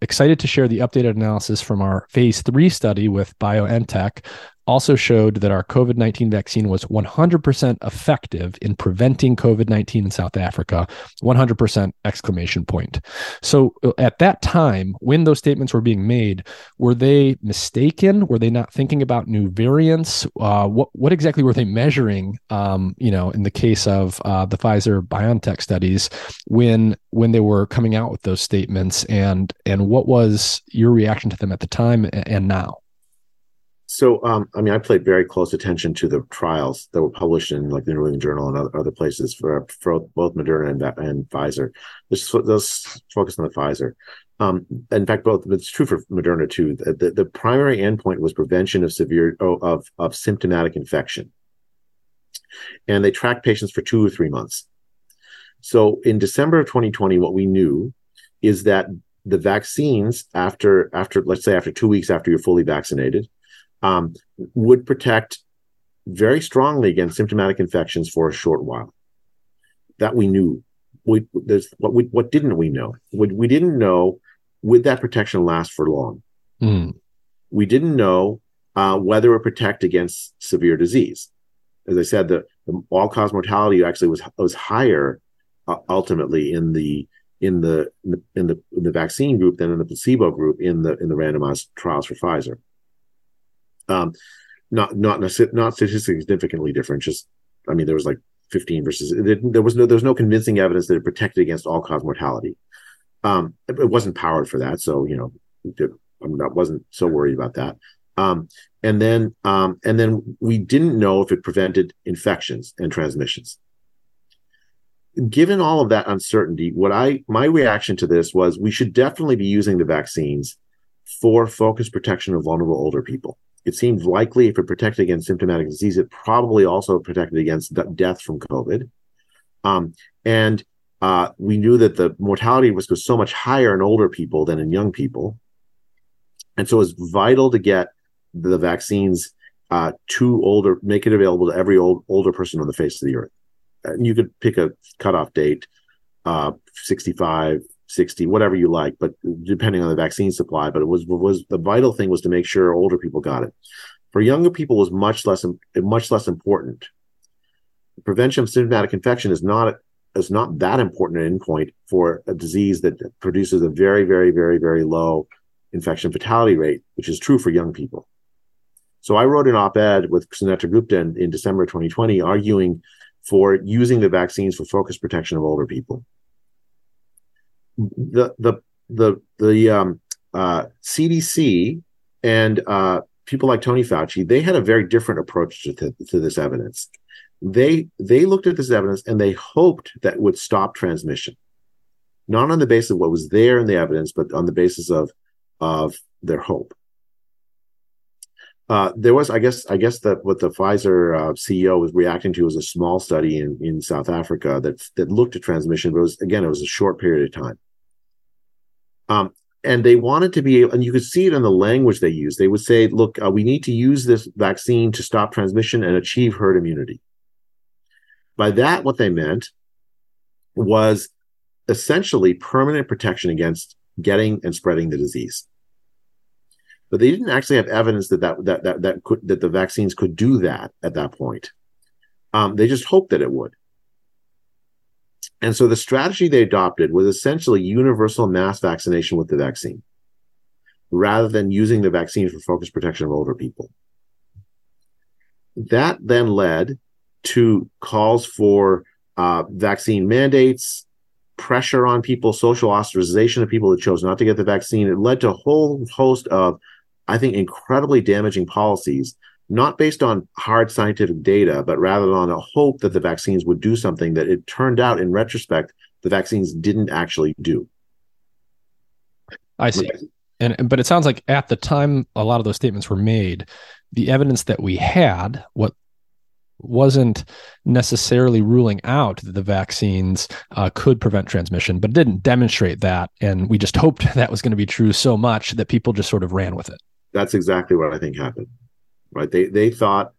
excited to share the updated analysis from our phase three study with BioNTech also showed that our COVID 19 vaccine was 100% effective in preventing COVID 19 in South Africa. 100% exclamation point. So uh, at that time, when those statements were being made, were they mistaken? Were they not thinking about new variants? Uh, what, what exactly were they measuring, um, you know, in the case of uh, the Pfizer BioNTech studies when when they were coming out with those statements? And, and what was your reaction to them at the time and now? So, um, I mean, I paid very close attention to the trials that were published in like the New England Journal and other, other places for, for both Moderna and, and Pfizer. Let's, let's focus on the Pfizer. Um, in fact, both it's true for Moderna too. The, the, the primary endpoint was prevention of severe oh, of of symptomatic infection, and they tracked patients for two or three months. So, in December of 2020, what we knew is that the vaccines after after let's say after two weeks after you're fully vaccinated um, would protect very strongly against symptomatic infections for a short while. That we knew. We, there's what we what didn't we know? We, we didn't know would that protection last for long. Mm. We didn't know uh, whether it would protect against severe disease. As I said, the, the all cause mortality actually was was higher uh, ultimately in the in the in the in the vaccine group than in the placebo group in the in the randomized trials for Pfizer um, not not not statistically significantly different. Just I mean, there was like 15 versus there was no there was no convincing evidence that it protected against all cause mortality. Um, it, it, wasn't powered for that, so you know, I not, wasn't so worried about that. Um, and then um, and then we didn't know if it prevented infections and transmissions. Given all of that uncertainty, what I my reaction to this was we should definitely be using the vaccines for focused protection of vulnerable older people it seemed likely if it protected against symptomatic disease, it probably also protected against death from COVID. Um, and uh, we knew that the mortality risk was so much higher in older people than in young people. And so it's vital to get the vaccines uh, to older, make it available to every old, older person on the face of the earth. And you could pick a cutoff date. uh, 65, 60, whatever you like, but depending on the vaccine supply. But it was was the vital thing was to make sure older people got it. For younger people, was much less much less important. Prevention of symptomatic infection is not is not that important an endpoint for a disease that produces a very, very, very, very low infection fatality rate, which is true for young people. So I wrote an op-ed with Sunetra Gupta in, in December 2020 arguing for using the vaccines for focused protection of older people. The the the the um, uh, CDC and uh, people like Tony Fauci, they had a very different approach to, to this evidence. They they looked at this evidence and they hoped that would stop transmission. Not on the basis of what was there in the evidence but on the basis of of their hope uh, there was i guess i guess that what the pfizer uh, ceo was reacting to was a small study in in south africa that that looked at transmission but it was again it was a short period of time. Um, and they wanted to be and you could see it in the language they used. They would say look uh, we need to use this vaccine to stop transmission and achieve herd immunity. By that, what they meant was essentially permanent protection against getting and spreading the disease. But they didn't actually have evidence that that that that, that could that the vaccines could do that at that point. Um, they just hoped that it would. And so the strategy they adopted was essentially universal mass vaccination with the vaccine, rather than using the vaccine for focused protection of older people. That then led to calls for uh, vaccine mandates, pressure on people, social ostracization of people that chose not to get the vaccine. It led to a whole host of, I think, incredibly damaging policies, not based on hard scientific data, but rather on a hope that the vaccines would do something that it turned out in retrospect the vaccines didn't actually do. I see. And but it sounds like at the time a lot of those statements were made, the evidence that we had, what wasn't necessarily ruling out that the vaccines uh, could prevent transmission, but didn't demonstrate that. And we just hoped (laughs) that was going to be true so much that people just sort of ran with it. That's exactly what I think happened. Right? They they thought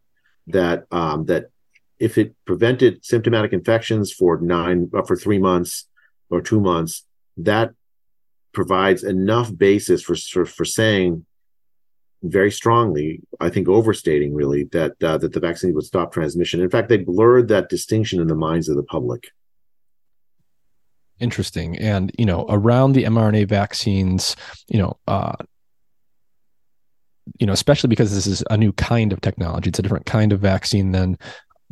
that um, that if it prevented symptomatic infections for nine uh, for three months or two months, that provides enough basis for for, for saying very strongly, I think overstating really that uh, that the vaccine would stop transmission. In fact, they blurred that distinction in the minds of the public. Interesting, and you know, around the mRNA vaccines, you know, uh, you know, especially because this is a new kind of technology, it's a different kind of vaccine than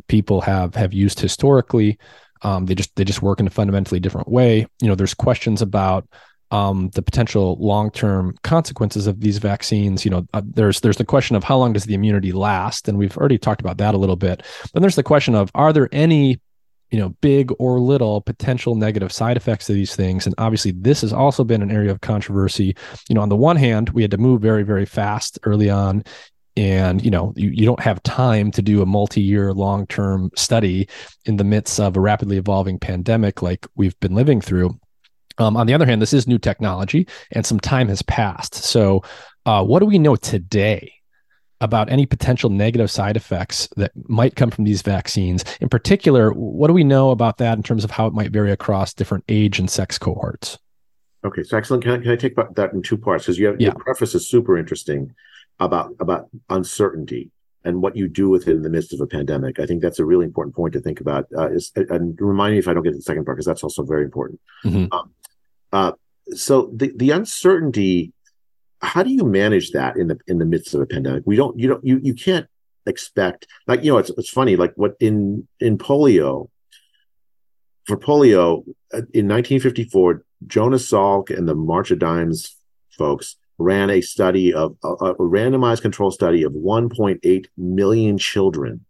people have have used historically. Um, they just they just work in a fundamentally different way. You know, there's questions about um, the potential long-term consequences of these vaccines. You know, uh, there's there's the question of how long does the immunity last, and we've already talked about that a little bit. Then there's the question of are there any you know big or little potential negative side effects to these things. And obviously this has also been an area of controversy. You know on the one hand we had to move very very fast early on. And you know you, you don't have time to do a multi-year long-term study in the midst of a rapidly evolving pandemic like we've been living through. Um, on the other hand, this is new technology and some time has passed. So, uh, what do we know today about any potential negative side effects that might come from these vaccines? In particular, what do we know about that in terms of how it might vary across different age and sex cohorts? Okay, so excellent. Can I, can I take that in two parts? Because you have, yeah. your preface is super interesting about about uncertainty and what you do with it in the midst of a pandemic. I think that's a really important point to think about. Uh, is, and remind me if I don't get to the second part because that's also very important. Mm-hmm. Um, uh, so the the uncertainty, how do you manage that in the in the midst of a pandemic? We don't you don't you you can't expect like you know it's it's funny like what in in polio for polio uh, in 1954 Jonas Salk and the March of Dimes folks ran a study of a, a randomized control study of 1.8 million children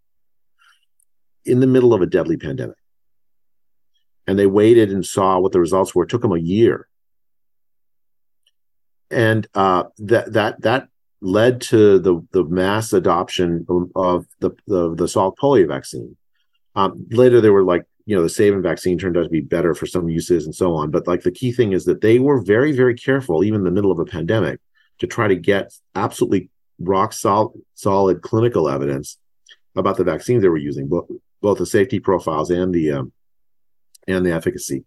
in the middle of a deadly pandemic and they waited and saw what the results were. It took them a year, and uh, that that that led to the the mass adoption of the the, the Salk polio vaccine. Um, later, there were like you know the Sabin vaccine turned out to be better for some uses and so on. But like the key thing is that they were very very careful, even in the middle of a pandemic, to try to get absolutely rock solid solid clinical evidence about the vaccines they were using, both both the safety profiles and the um, and the efficacy.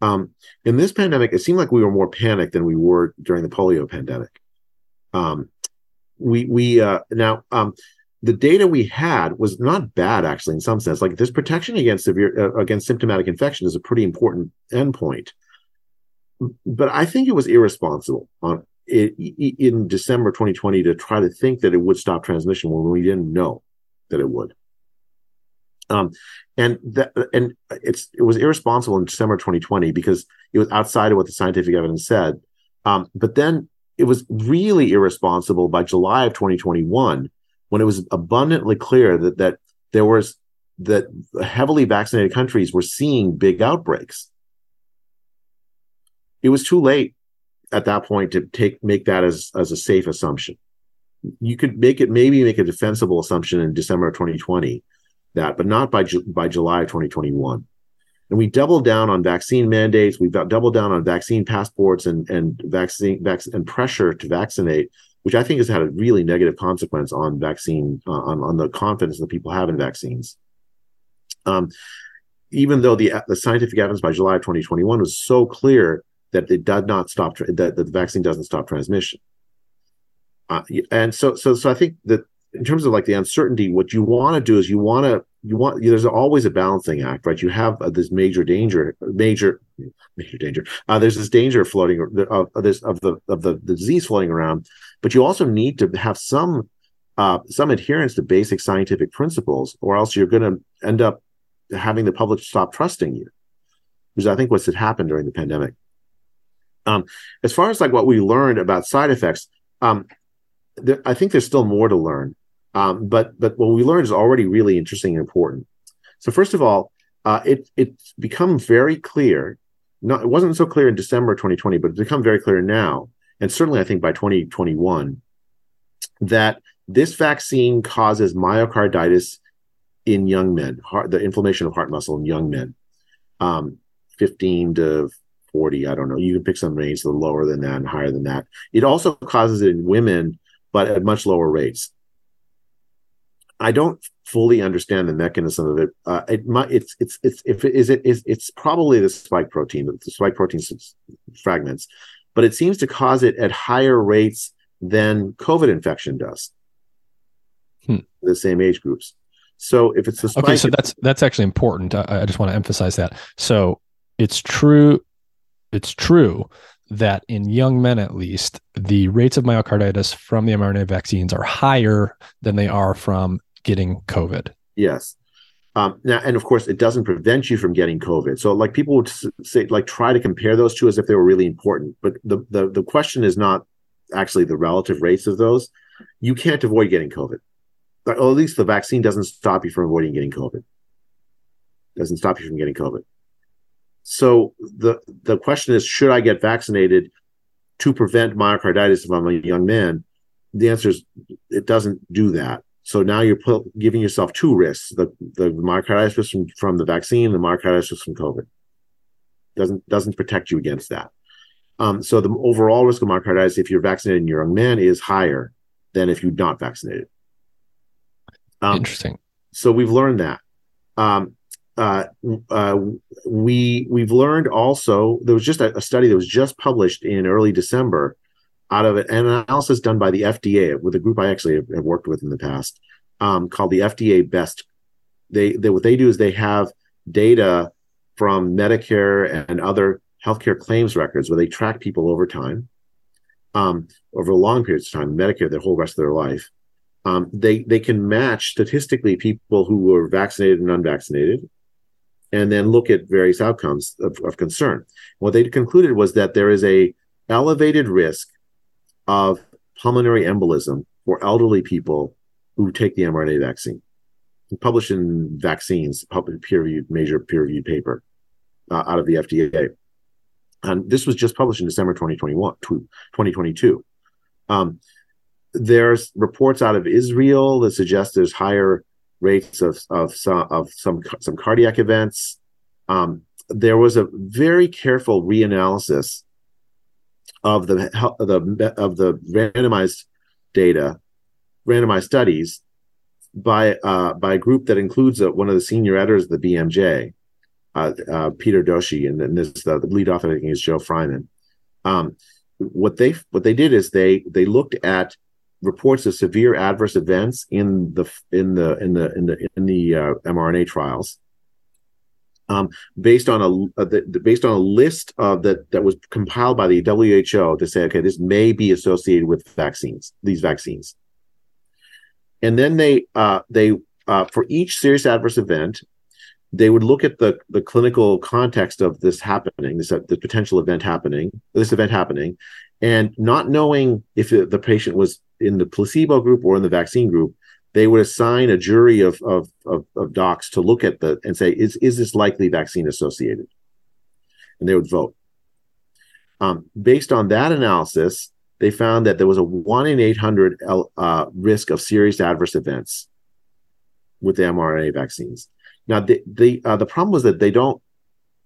Um, in this pandemic, it seemed like we were more panicked than we were during the polio pandemic. Um, we we uh, now um, the data we had was not bad actually in some sense. Like this protection against severe uh, against symptomatic infection is a pretty important endpoint. But I think it was irresponsible on it, in December 2020 to try to think that it would stop transmission when we didn't know that it would. Um, and that, and it's it was irresponsible in December 2020 because it was outside of what the scientific evidence said. Um, but then it was really irresponsible by July of 2021 when it was abundantly clear that that there was that heavily vaccinated countries were seeing big outbreaks. It was too late at that point to take make that as as a safe assumption. You could make it maybe make a defensible assumption in December of 2020 that, but not by by July of 2021. And we doubled down on vaccine mandates. We've doubled down on vaccine passports and and vaccine vac- and pressure to vaccinate, which I think has had a really negative consequence on vaccine uh, on on the confidence that people have in vaccines. Um, even though the the scientific evidence by July of 2021 was so clear that it does not stop that, that the vaccine doesn't stop transmission. Uh, and so so so I think that in terms of like the uncertainty, what you want to do is you want to you want there's always a balancing act, right? You have uh, this major danger, major major danger. Uh, there's this danger floating of, of this of the of the, the disease floating around, but you also need to have some uh, some adherence to basic scientific principles, or else you're going to end up having the public stop trusting you, which I think what's happened during the pandemic. Um, as far as like what we learned about side effects, um, there, I think there's still more to learn. Um, but but what we learned is already really interesting and important. So first of all, uh, it it's become very clear. Not it wasn't so clear in December 2020, but it's become very clear now, and certainly I think by 2021, that this vaccine causes myocarditis in young men, heart, the inflammation of heart muscle in young men, um, 15 to 40. I don't know. You can pick some range little lower than that and higher than that. It also causes it in women, but at much lower rates. I don't fully understand the mechanism of it. Uh, it might, it's, it's, it's, if it is, it is, it's probably the spike protein, the spike protein fragments, but it seems to cause it at higher rates than COVID infection does. Hmm. The same age groups. So if it's the spike, okay, so that's that's actually important. I, I just want to emphasize that. So it's true, it's true that in young men at least, the rates of myocarditis from the mRNA vaccines are higher than they are from getting COVID. Yes. Um, now, and of course, it doesn't prevent you from getting COVID. So, like people would say, like try to compare those two as if they were really important. But the the the question is not actually the relative rates of those. You can't avoid getting COVID. Or at least the vaccine doesn't stop you from avoiding getting COVID. Doesn't stop you from getting COVID. So the the question is, should I get vaccinated to prevent myocarditis if I'm a young man? The answer is it doesn't do that. So now you're giving yourself two risks: the the myocarditis risk from, from the vaccine, the myocarditis risk from COVID. Doesn't doesn't protect you against that. Um, so the overall risk of myocarditis, if you're vaccinated in your young man, is higher than if you're not vaccinated. Um, Interesting. So we've learned that. Um, uh, uh, we we've learned also there was just a, a, study that was just published in early December out of an analysis done by the FDA with a group I actually have, have worked with in the past um, called the FDA Best. They, they what they do is they have data from Medicare and other healthcare claims records where they track people over time, um, over long periods of time, Medicare their whole rest of their life. Um, they they can match statistically people who were vaccinated and unvaccinated, and then look at various outcomes of, of concern. What they concluded was that there is a elevated risk of pulmonary embolism for elderly people who take the mRNA vaccine. Published in Vaccines, public peer-reviewed, major peer-reviewed paper uh, out of the FDA. And this was just published in December 2021, 2022. Um, there's reports out of Israel that suggest there's higher rates of, of, some, of some, some cardiac events. Um, there was a very careful reanalysis of the of the of the randomized data, randomized studies by uh, by a group that includes a, one of the senior editors of the BMJ, uh, uh, Peter Doshi, and this the lead author I think is Joe Fraiman. Um, what they what they did is they they looked at reports of severe adverse events in the in the in the in the in the uh, mRNA trials, um, based on a, a the, based on a list of that that was compiled by the WHO to say, okay, this may be associated with vaccines, these vaccines, and then they uh, they uh, for each serious adverse event, they would look at the the clinical context of this happening, this uh, the potential event happening, this event happening, and not knowing if the patient was in the placebo group or in the vaccine group, they would assign a jury of, of, of, of docs to look at the and say, is, is this likely vaccine associated? And they would vote. Um, based on that analysis, they found that there was a one in 800 uh, risk of serious adverse events with the mRNA vaccines. Now, the the, uh, the problem was that they don't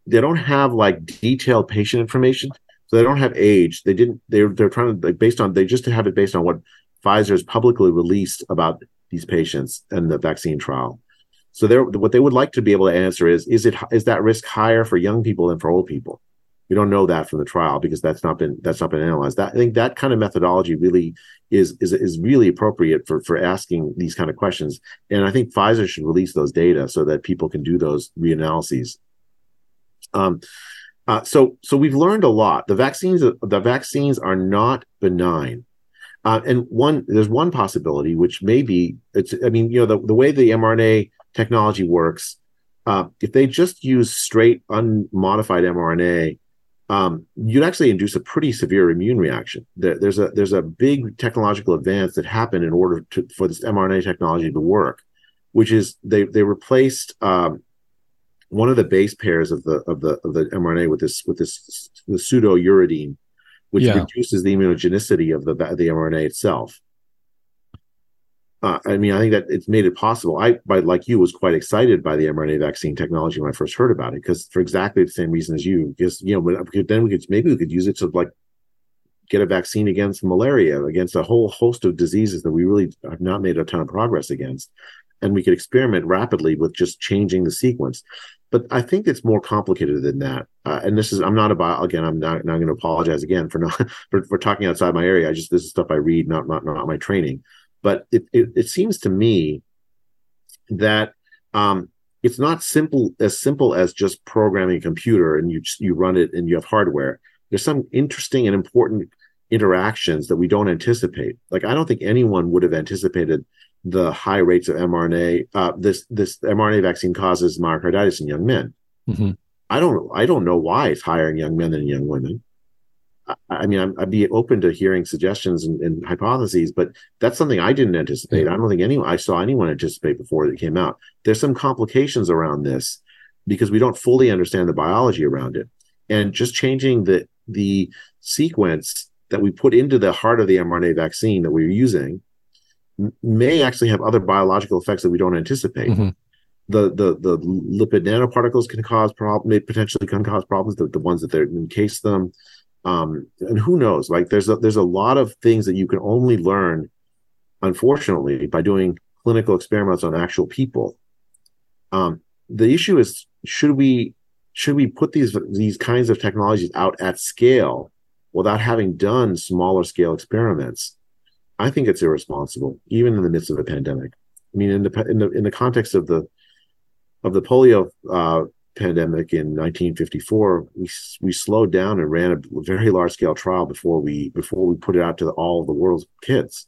they don't have like detailed patient information, so they don't have age. They didn't. They're they're trying to like, based on they just have it based on what Pfizer has publicly released about these patients and the vaccine trial. So they're what they would like to be able to answer is is it is that risk higher for young people than for old people? We don't know that from the trial because that's not been that's not been analyzed. That I think that kind of methodology really is is is really appropriate for for asking these kind of questions. And I think Pfizer should release those data so that people can do those reanalyses. Um, uh, so so we've learned a lot. The vaccines the vaccines are not benign. Uh, and one, there's one possibility, which may be, it's, I mean, you know, the, the way the mRNA technology works, uh, if they just use straight unmodified mRNA, um, you'd actually induce a pretty severe immune reaction. There, there's a there's a big technological advance that happened in order to for this mRNA technology to work, which is they they replaced um, one of the base pairs of the of the of the mRNA with this with this the pseudouridine which yeah. reduces the immunogenicity of the the mRNA itself. Uh, I mean, I think that it's made it possible. I, by like you, was quite excited by the mRNA vaccine technology when I first heard about it, because for exactly the same reason as you, because you know, then we could maybe we could use it to like get a vaccine against malaria, against a whole host of diseases that we really have not made a ton of progress against, and we could experiment rapidly with just changing the sequence but I think it's more complicated than that. Uh, and this is I'm not about again. I'm not, not going to apologize again for not (laughs) for, for talking outside my area. I just this is stuff I read, not not not my training. But it it, it seems to me that um, it's not simple as simple as just programming a computer and you you run it and you have hardware. There's some interesting and important interactions that we don't anticipate. Like I don't think anyone would have anticipated the high rates of mRNA. Uh, this this mRNA vaccine causes myocarditis in young men. Mm-hmm. I don't I don't know why it's higher in young men than young women. I, I mean, i would be open to hearing suggestions and, and, hypotheses, but that's something I didn't anticipate. I don't think anyone I saw anyone anticipate before it came out. There's some complications around this because we don't fully understand the biology around it, and just changing the the sequence that we put into the heart of the mRNA vaccine that we're using may actually have other biological effects that we don't anticipate. Mm-hmm. The, the the lipid nanoparticles can cause problem, may potentially can cause problems. The, the ones that they encase them, um, and who knows? Like there's a, there's a lot of things that you can only learn, unfortunately, by doing clinical experiments on actual people. Um, the issue is should we should we put these these kinds of technologies out at scale without having done smaller scale experiments? I think it's irresponsible, even in the midst of a pandemic. I mean, in the in the in the context of the of the polio uh, pandemic in 1954, we we slowed down and ran a very large scale trial before we before we put it out to the, all of the world's kids.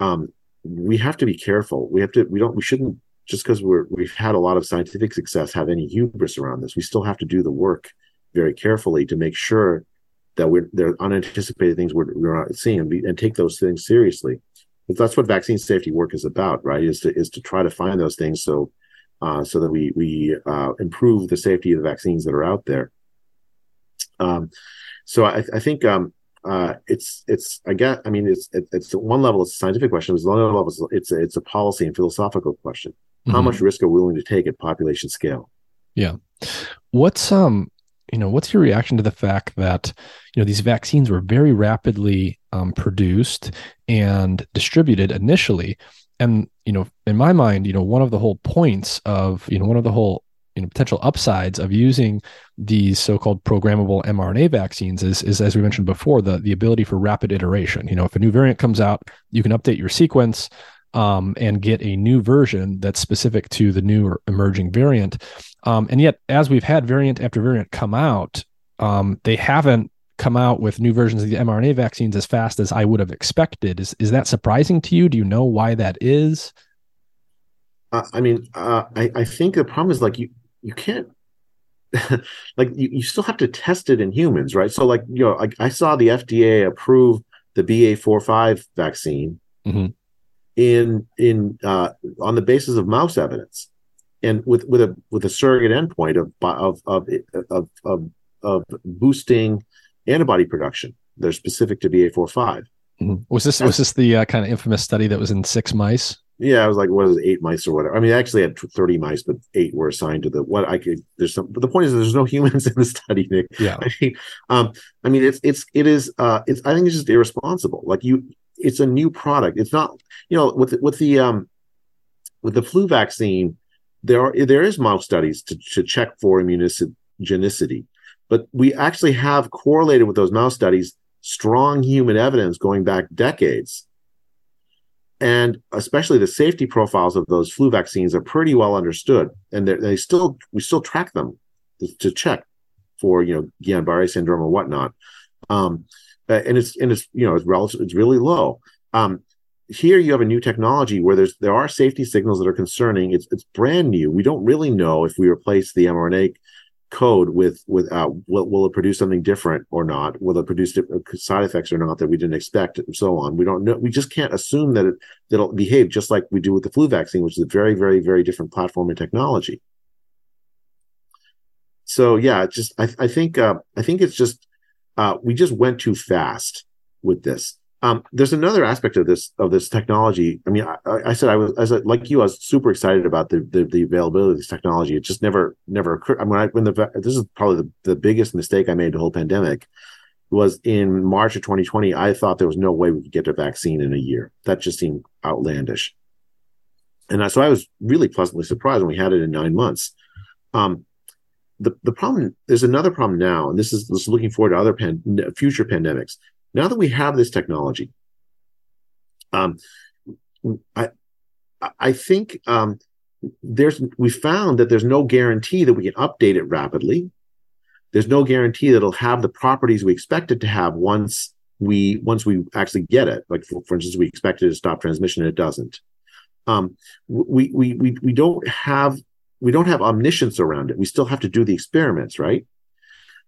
Um, we have to be careful. We have to. We don't. We shouldn't just because we're we've had a lot of scientific success have any hubris around this. We still have to do the work very carefully to make sure that we're there are unanticipated things we're, we're not seeing and, be, and take those things seriously. But that's what vaccine safety work is about, right? Is to is to try to find those things so uh, so that we we uh, improve the safety of the vaccines that are out there. Um, so I, I think um, uh, it's it's I guess I mean it's it, it's one level it's a scientific question. It's another level it's it's a, it's a policy and philosophical question. How mm-hmm. much risk are we willing to take at population scale? Yeah. What's um you know, what's your reaction to the fact that you know these vaccines were very rapidly um, produced and distributed initially, and you know, in my mind, you know, one of the whole points of you know one of the whole you know, potential upsides of using these so-called programmable mRNA vaccines is, is as we mentioned before, the the ability for rapid iteration. You know, if a new variant comes out, you can update your sequence um, and get a new version that's specific to the new or emerging variant. Um, and yet, as we've had variant after variant come out, um, they haven't come out with new versions of the mRNA vaccines as fast as I would have expected. Is is that surprising to you? Do you know why that is? Uh, I mean, uh, I, I think the problem is like you you can't (laughs) like you, you still have to test it in humans, right? So like you know, like I saw the FDA approve the BA45 vaccine mm-hmm. In in uh, on the basis of mouse evidence, and with with a with a surrogate endpoint of of of of, of, of boosting antibody production. They're specific to BA45. Mm-hmm. Was this was this the uh, kind of infamous study that was in six mice? Yeah, I was like, what is it, eight mice or whatever? I mean, I actually had 30 mice, but eight were assigned to the what I could. There's some, but the point is, there's no humans in the study, Nick. Yeah. (laughs) I mean, um, I mean, it's it's it is uh, it's I think it's just irresponsible. Like you, it's a new product. It's not, you know, with with the um, with the flu vaccine, there are there is mouse studies to to check for immunogenicity, but we actually have correlated with those mouse studies strong human evidence going back decades and especially the safety profiles of those flu vaccines are pretty well understood and they still we still track them to check for you know Guillain-Barré syndrome or whatnot um, and it's and it's you know it's relative it's really low. Um, here you have a new technology where there's there are safety signals that are concerning. It's it's brand new. We don't really know if we replace the mRNA code with with uh, will, will it produce something different or not? Will it produce side effects or not that we didn't expect and so on? We don't know we just can't assume that it that it'll behave just like we do with the flu vaccine which is a very very very different platform and technology. So yeah just i, I think uh, i think it's just uh, we just went too fast with this um, there's another aspect of this of this technology. I mean, I, I said I was as a, like you, I was super excited about the, the, the availability of this technology. It just never never occurred. I mean, I, when the this is probably the, the biggest mistake I made the whole pandemic was in March of 2020. I thought there was no way we could get a vaccine in a year. That just seemed outlandish. And I, so I was really pleasantly surprised when we had it in nine months. Um, the the problem there's another problem now, and this is, this is looking forward to other pan, future pandemics now that we have this technology, um, I I think um, there's we found that there's no guarantee that we can update it rapidly. There's no guarantee that it'll have the properties we expect it to have once we once we actually get it. Like for, for instance, we expected to stop transmission and it doesn't. Um, we, we we we don't have we don't have omniscience around it. We still have to do the experiments, right?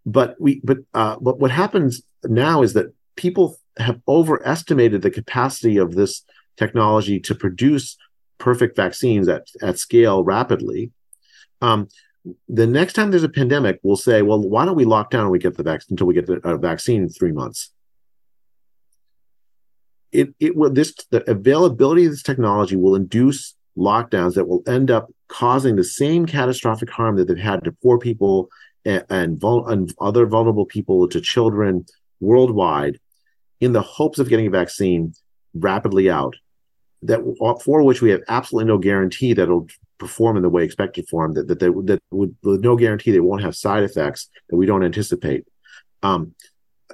But we but uh, but what happens now is that people have overestimated the capacity of this technology to produce perfect vaccines at, at scale rapidly. Um, the next time there's a pandemic, we'll say, well, why don't we lock down and we get the vaccine until we get the uh, vaccine in three months? It it will this the availability of this technology will induce lockdowns that will end up causing the same catastrophic harm that they've had to poor people and, and, and other vulnerable people, to children worldwide, in the hopes of getting a vaccine rapidly out that for which we have absolutely no guarantee that it'll perform in the way expected for them, that, that, they, that would, with no guarantee they won't have side effects that we don't anticipate. Um,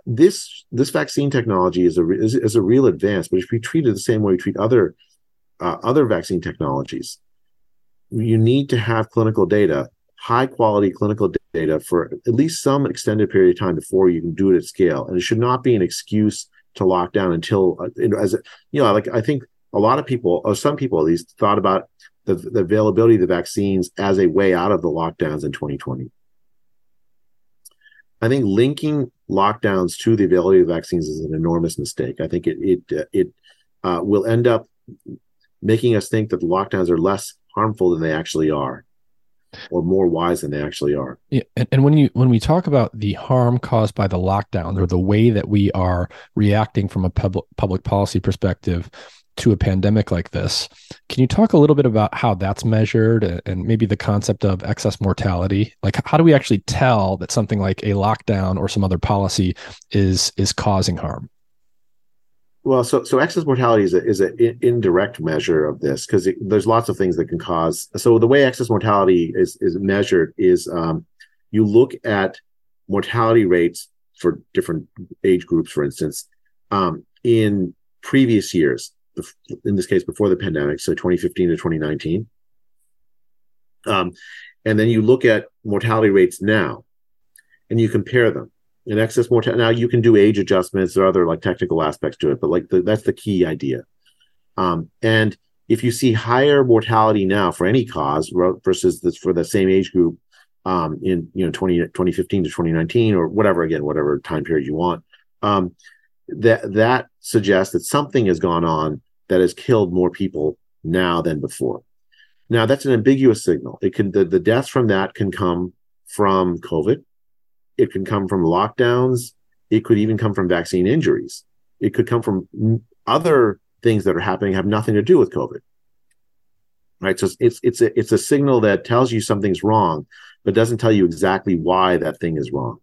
this this vaccine technology is a is, is, a real advance, but if we treat it the same way we treat other uh, other vaccine technologies, you need to have clinical data, high quality clinical data for at least some extended period of time before you can do it at scale, and it should not be an excuse to lock down until uh, as you know like i think a lot of people or some people at least thought about the, the availability of the vaccines as a way out of the lockdowns in 2020 i think linking lockdowns to the availability of vaccines is an enormous mistake. I think it it uh, it uh, will end up making us think that the lockdowns are less harmful than they actually are or more wise than they actually are. Yeah, and, and when you when we talk about the harm caused by the lockdowns or the way that we are reacting from a public public policy perspective to a pandemic like this, can you talk a little bit about how that's measured and maybe the concept of excess mortality? Like how do we actually tell that something like a lockdown or some other policy is is causing harm? Well, so so excess mortality is a is an indirect measure of this because there's lots of things that can cause. So the way excess mortality is is measured is um, you look at mortality rates for different age groups, for instance, um, in previous years. In this case, before the pandemic, so 2015 to 2019. Um, and then you look at mortality rates now, and you compare them in excess mortality. Now you can do age adjustments or other like technical aspects to it, but like the, that's the key idea. Um, and if you see higher mortality now for any cause versus this for the same age group um, in you know 20, 2015 to 2019 or whatever again whatever time period you want um, that that suggests that something has gone on that has killed more people now than before now that's an ambiguous signal it can the, the deaths from that can come from covid it can come from lockdowns. It could even come from vaccine injuries. It could come from other things that are happening have nothing to do with COVID. Right. So it's it's a it's a signal that tells you something's wrong, but doesn't tell you exactly why that thing is wrong.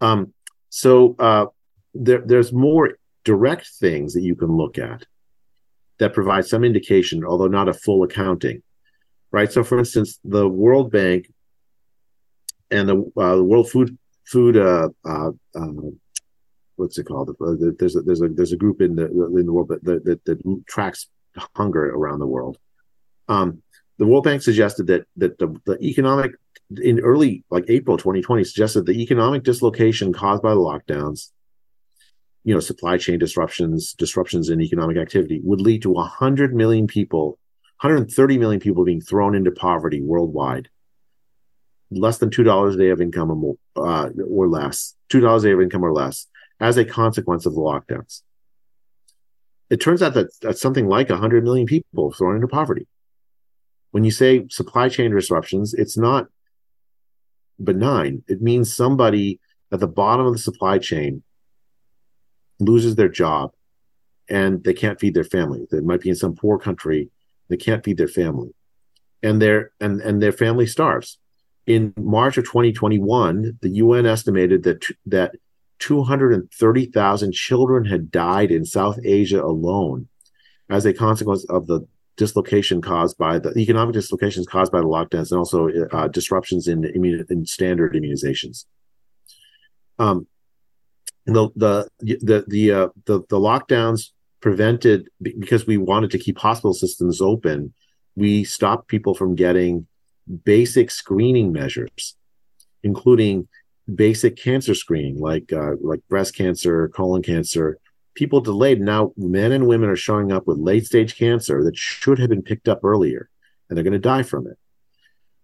Um, so uh, there, there's more direct things that you can look at that provide some indication, although not a full accounting. Right. So, for instance, the World Bank and the, uh, the World Food food uh, uh, um, what's it called? Uh, there's a, there's a there's a group in the in the world that that, that tracks hunger around the world. Um, the World Bank suggested that that the, the economic in early like April 2020 suggested the economic dislocation caused by the lockdowns, you know, supply chain disruptions, disruptions in economic activity would lead to 100 million people, 130 million people being thrown into poverty worldwide less than two dollars a day of income or, more, uh, or less, two dollars a day of income or less, as a consequence of the lockdowns. It turns out that that's something like 100 million people thrown into poverty. When you say supply chain disruptions, it's not benign. It means somebody at the bottom of the supply chain loses their job and they can't feed their family. They might be in some poor country, they can't feed their family. And their and, and their family starves in March of 2021, the UN estimated that that 230,000 children had died in South Asia alone as a consequence of the dislocation caused by the economic dislocations caused by the lockdowns and also uh, disruptions in, immun- in standard immunizations. Um, the the the the, uh, the the lockdowns prevented because we wanted to keep hospital systems open. We stopped people from getting basic screening measures, including basic cancer screening like uh, like breast cancer, colon cancer. People delayed. Now men and women are showing up with late stage cancer that should have been picked up earlier, and they're going to die from it.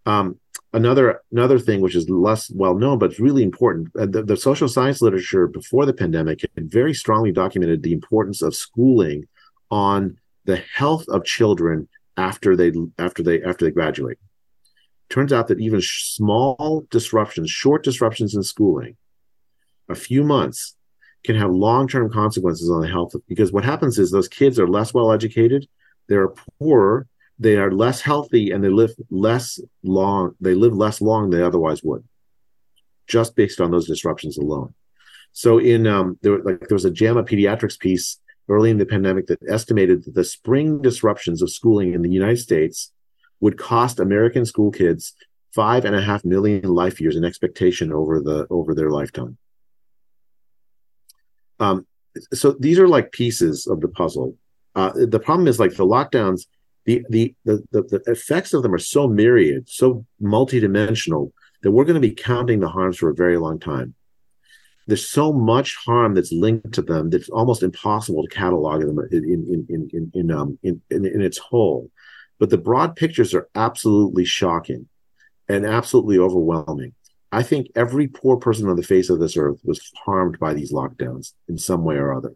Um, another another thing which is less well known but really important uh, the, the, social science literature before the pandemic had very strongly documented the importance of schooling on the health of children after they after they after they graduate turns out that even small disruptions, short disruptions in schooling, a few months, can have long-term consequences on the health. Because what happens is those kids are less well educated, they're poorer, they are less healthy, and they live less long. They live less long than they otherwise would, just based on those disruptions alone. So in um, there, like there was a JAMA Pediatrics piece early in the pandemic that estimated that the spring disruptions of schooling in the United States would cost American school kids five and a half million life years in expectation over the over their lifetime. Um, so these are like pieces of the puzzle. Uh, the problem is like the lockdowns, the, the the the effects of them are so myriad, so multidimensional that we're going to be counting the harms for a very long time. There's so much harm that's linked to them that's almost impossible to catalog them in in in in in, um, in, in, in its whole. But the broad pictures are absolutely shocking and absolutely overwhelming. I think every poor person on the face of this earth was harmed by these lockdowns in some way or other.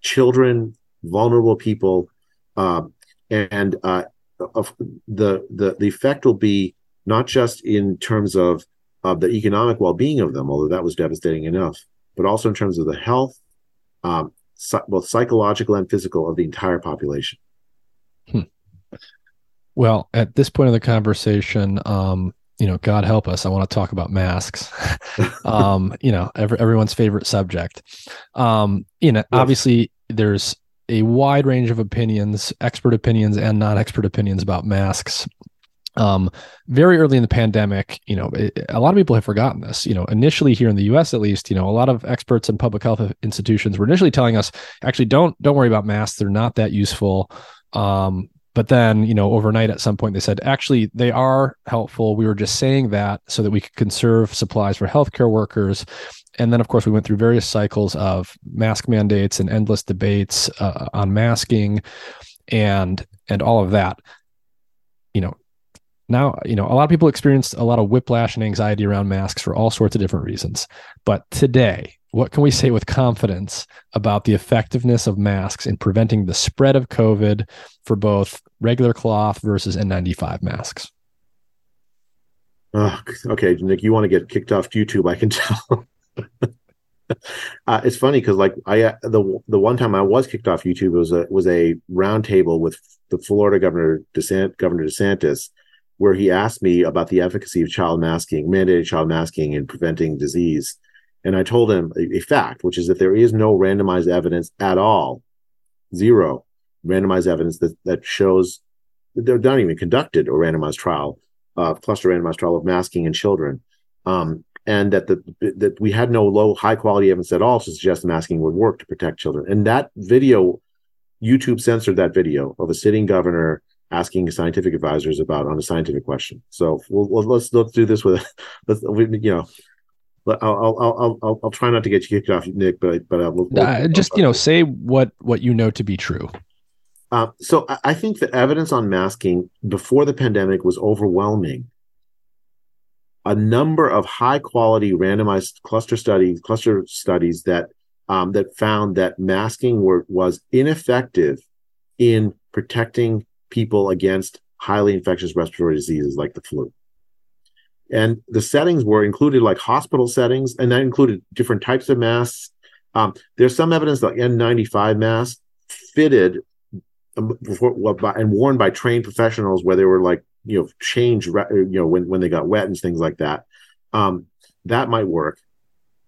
Children, vulnerable people, uh, and uh, of the, the the effect will be not just in terms of of the economic well-being of them, although that was devastating enough, but also in terms of the health, um, both psychological and physical, of the entire population. Hmm. Well, at this point of the conversation, um, you know, God help us, I want to talk about masks. (laughs) um, you know, every, everyone's favorite subject. Um, you know, yes. obviously there's a wide range of opinions, expert opinions and non-expert opinions about masks. Um, very early in the pandemic, you know, it, a lot of people have forgotten this. You know, initially here in the U.S., at least, you know, a lot of experts and public health institutions were initially telling us, actually, don't don't worry about masks; they're not that useful. Um, but then, you know, overnight at some point they said, actually, they are helpful. We were just saying that so that we could conserve supplies for healthcare workers. And then, of course, we went through various cycles of mask mandates and endless debates uh, on masking, and and all of that. You know, now you know a lot of people experienced a lot of whiplash and anxiety around masks for all sorts of different reasons. But today, what can we say with confidence about the effectiveness of masks in preventing the spread of COVID for both regular cloth versus N95 masks? Oh, okay, Nick, you want to get kicked off YouTube? I can (laughs) tell. uh, it's funny because, like, I uh, the the one time I was kicked off YouTube was a was a roundtable with the Florida governor DeSant, Governor DeSantis, where he asked me about the efficacy of child masking, mandated child masking in preventing disease and I told him a, a, fact, which is that there is no randomized evidence at all, zero randomized evidence that, that shows that they're not even conducted a randomized trial, uh, cluster randomized trial of masking in children. Um, and that the, that we had no low high quality evidence at all to suggest masking would work to protect children. And that video, YouTube censored that video of a sitting governor asking scientific advisors about on a scientific question. So we'll, let's let's do this with (laughs) let's you know I'll, I'll, I'll, I'll, try not to get you kicked off, Nick. But but we'll, uh, just you know, say what what you know to be true. Uh, so I think the evidence on masking before the pandemic was overwhelming. A number of high quality randomized cluster studies, cluster studies that um, that found that masking were, was ineffective in protecting people against highly infectious respiratory diseases like the flu and the settings were included like hospital settings and that included different types of masks. Um, there's some evidence that n95 masks fitted um, before, and worn by trained professionals where they were like you know changed you know when, when they got wet and things like that. Um, that might work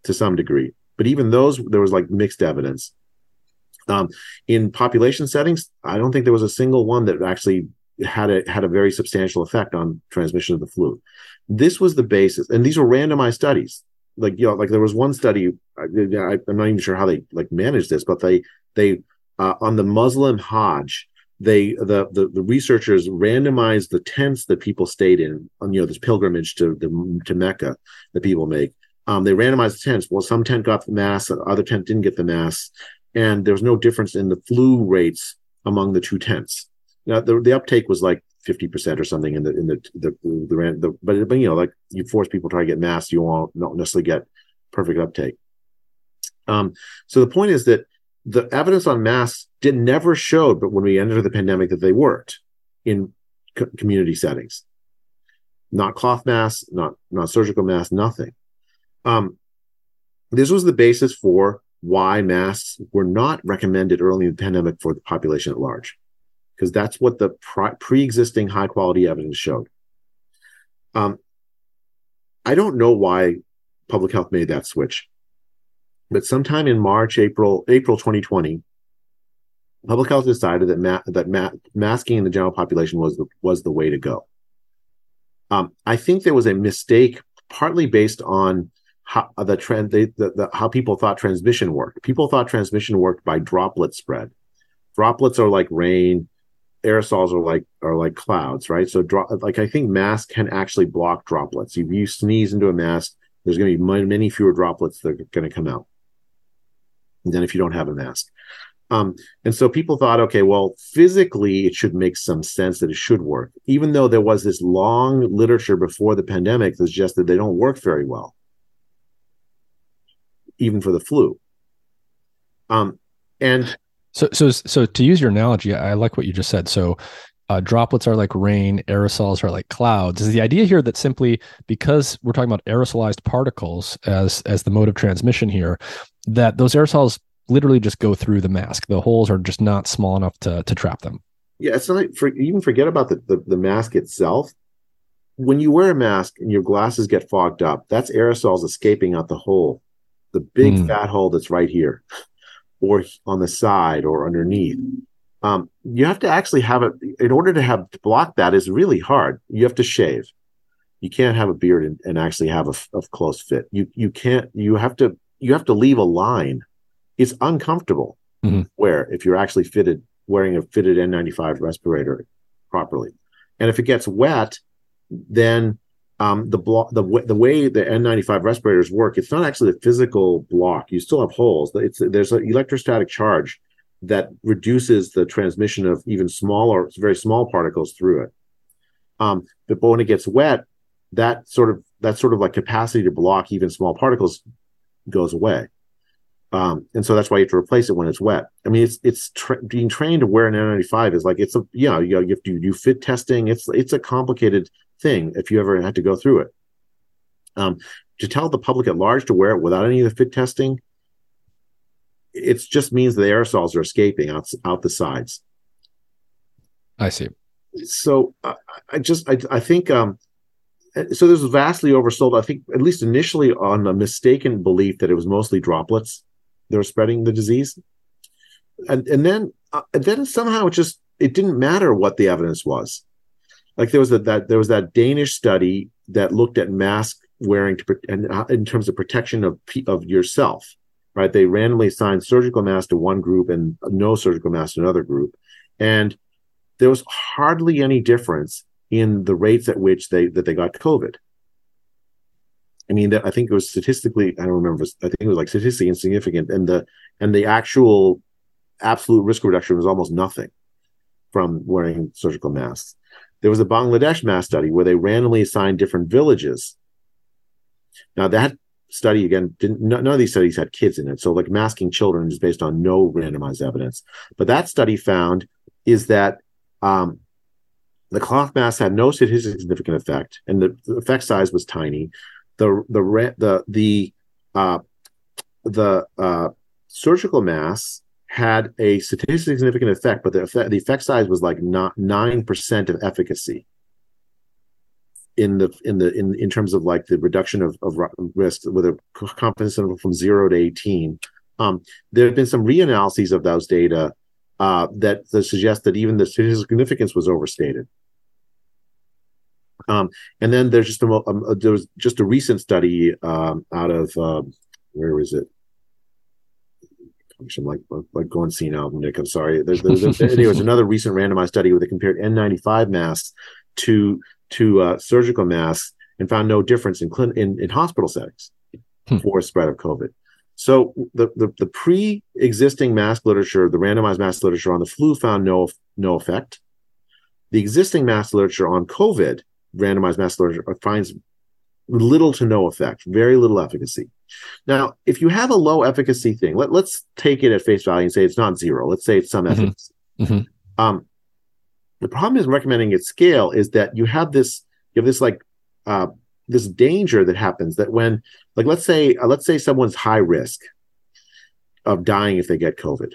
to some degree but even those there was like mixed evidence. Um, in population settings i don't think there was a single one that actually had a had a very substantial effect on transmission of the flu this was the basis, and these were randomized studies. Like you know, like there was one study. I, am not even sure how they like managed this, but they they uh, on the Muslim Hajj, they the, the the researchers randomized the tents that people stayed in on you know this pilgrimage to the to Mecca that people make. Um, they randomized the tents. Well, some tent got the mass, the other tent didn't get the mass, and there was no difference in the flu rates among the two tents. Now the the uptake was like fifty percent or something in the in the the the, the, but, but you know like you force people to try to get masks, you won't not necessarily get perfect uptake. Um, so the point is that the evidence on masks did never showed, but when we entered the pandemic, that they worked in co- community settings. Not cloth masks, not not surgical masks, nothing. Um, this was the basis for why masks were not recommended early in the pandemic for the population at large because that's what the pre existing high quality evidence showed. Um, I don't know why public health made that switch, but sometime in March, April, April 2020, public health decided that ma- that ma- masking in the general population was the, was the way to go. Um, I think there was a mistake, partly based on how the trend, the, the, how people thought transmission worked. People thought transmission worked by droplet spread. Droplets are like rain aerosols are like are like clouds, right? So drop like I think masks can actually block droplets. If you sneeze into a mask, there's going to be many, fewer droplets that are going to come out than if you don't have a mask. Um, and so people thought, okay, well, physically it should make some sense that it should work, even though there was this long literature before the pandemic that's just that suggested they don't work very well, even for the flu. Um, and so, so, so to use your analogy, I like what you just said. So, uh, droplets are like rain, aerosols are like clouds. Is the idea here that simply because we're talking about aerosolized particles as as the mode of transmission here, that those aerosols literally just go through the mask. The holes are just not small enough to to trap them. Yeah, it's not for, even forget about the, the the mask itself. When you wear a mask and your glasses get fogged up, that's aerosols escaping out the hole, the big mm. fat hole that's right here (laughs) or on the side or underneath. Um, you have to actually have it in order to have to block that is really hard. You have to shave. You can't have a beard and, and actually have a, a close fit. You you can't. You have to you have to leave a line. It's uncomfortable. Mm-hmm. Where if you're actually fitted wearing a fitted N95 respirator properly, and if it gets wet, then um, the block the the way the N95 respirators work, it's not actually a physical block. You still have holes. It's there's an electrostatic charge that reduces the transmission of even smaller, very small particles through it. Um, but, but when it gets wet, that sort of that sort of like capacity to block even small particles goes away. Um, and so that's why you have to replace it when it's wet. I mean, it's it's tra- being trained to wear an N95 is like it's a you know you, you have to do fit testing. It's it's a complicated thing if you ever had to go through it. Um, to tell the public at large to wear it without any of the fit testing, it just means the aerosols are escaping out, out the sides. I see. So I, I just I, I think um, so. This was vastly oversold. I think at least initially on a mistaken belief that it was mostly droplets that were spreading the disease, and and then uh, and then somehow it just it didn't matter what the evidence was like there was a, that there was that Danish study that looked at mask wearing to and uh, in terms of protection of of yourself, right? They randomly assigned surgical masks to one group and no surgical masks to another group, and there was hardly any difference in the rates at which they that they got COVID. I mean, I think it was statistically, I don't remember. I think it was like statistically insignificant, and the and the actual absolute risk reduction was almost nothing from wearing surgical masks. There was a Bangladesh mass study where they randomly assigned different villages. Now that study again didn't none of these studies had kids in it, so like masking children is based on no randomized evidence. But that study found is that um, the cloth mask had no statistically significant effect, and the, the, effect size was tiny. The the the the uh, the uh, surgical masks had a statistically significant effect, but the effect, the effect size was like not nine percent of efficacy in the in the in in terms of like the reduction of, of risk with a confidence interval from zero to eighteen. Um, there have been some reanalyses of those data uh, that, that suggest that even the statistical significance was overstated. Um, and then there's just a, a, um, uh, there was just a recent study um, out of uh, was it? I'm like like going senile, Nick. I'm sorry. There's, there's, there's (laughs) another recent randomized study where they compared N95 masks to to uh, surgical masks and found no difference in clin- in, in hospital settings hmm. for spread of COVID. So the, the, the pre-existing mask literature, the randomized mask literature on the flu found no no effect. The existing mask literature on COVID, randomized mask literature, finds little to no effect, very little efficacy. Now, if you have a low efficacy thing, let, let's take it at face value and say it's not zero. Let's say it's some mm-hmm. efficacy. Mm-hmm. Um, the problem is recommending at scale is that you have this, you have this like, uh, this danger that happens that when, like, let's say, uh, let's say someone's high risk of dying if they get COVID.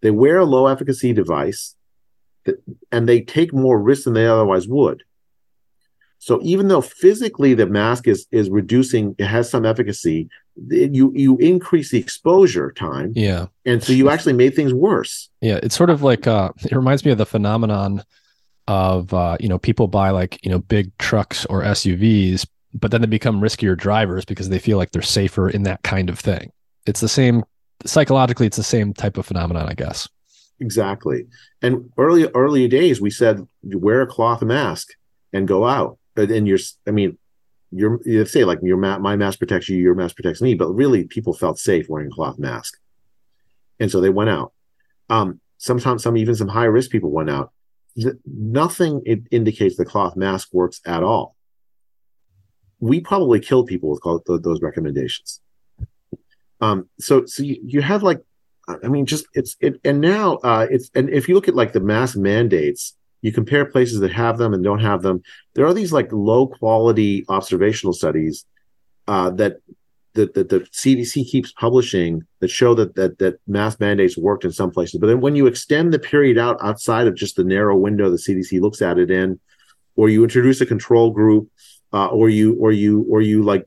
They wear a low efficacy device that, and they take more risk than they otherwise would. So even though physically the mask is is reducing, it has some efficacy. You you increase the exposure time. Yeah, and so you actually made things worse. Yeah, it's sort of like uh, it reminds me of the phenomenon of uh, you know people buy like you know big trucks or SUVs, but then they become riskier drivers because they feel like they're safer in that kind of thing. It's the same psychologically. It's the same type of phenomenon, I guess. Exactly. And early early days, we said wear a cloth mask and go out and you're i mean you're you say like your ma- my mask protects you your mask protects me but really people felt safe wearing a cloth mask. And so they went out. Um sometimes some even some high risk people went out. Nothing it indicates the cloth mask works at all. We probably killed people with those recommendations. Um so so you, you have like i mean just it's it and now uh it's and if you look at like the mask mandates you compare places that have them and don't have them. There are these like low quality observational studies uh, that, that that the CDC keeps publishing that show that that that mask mandates worked in some places. But then when you extend the period out outside of just the narrow window the CDC looks at it in, or you introduce a control group, uh, or you or you or you like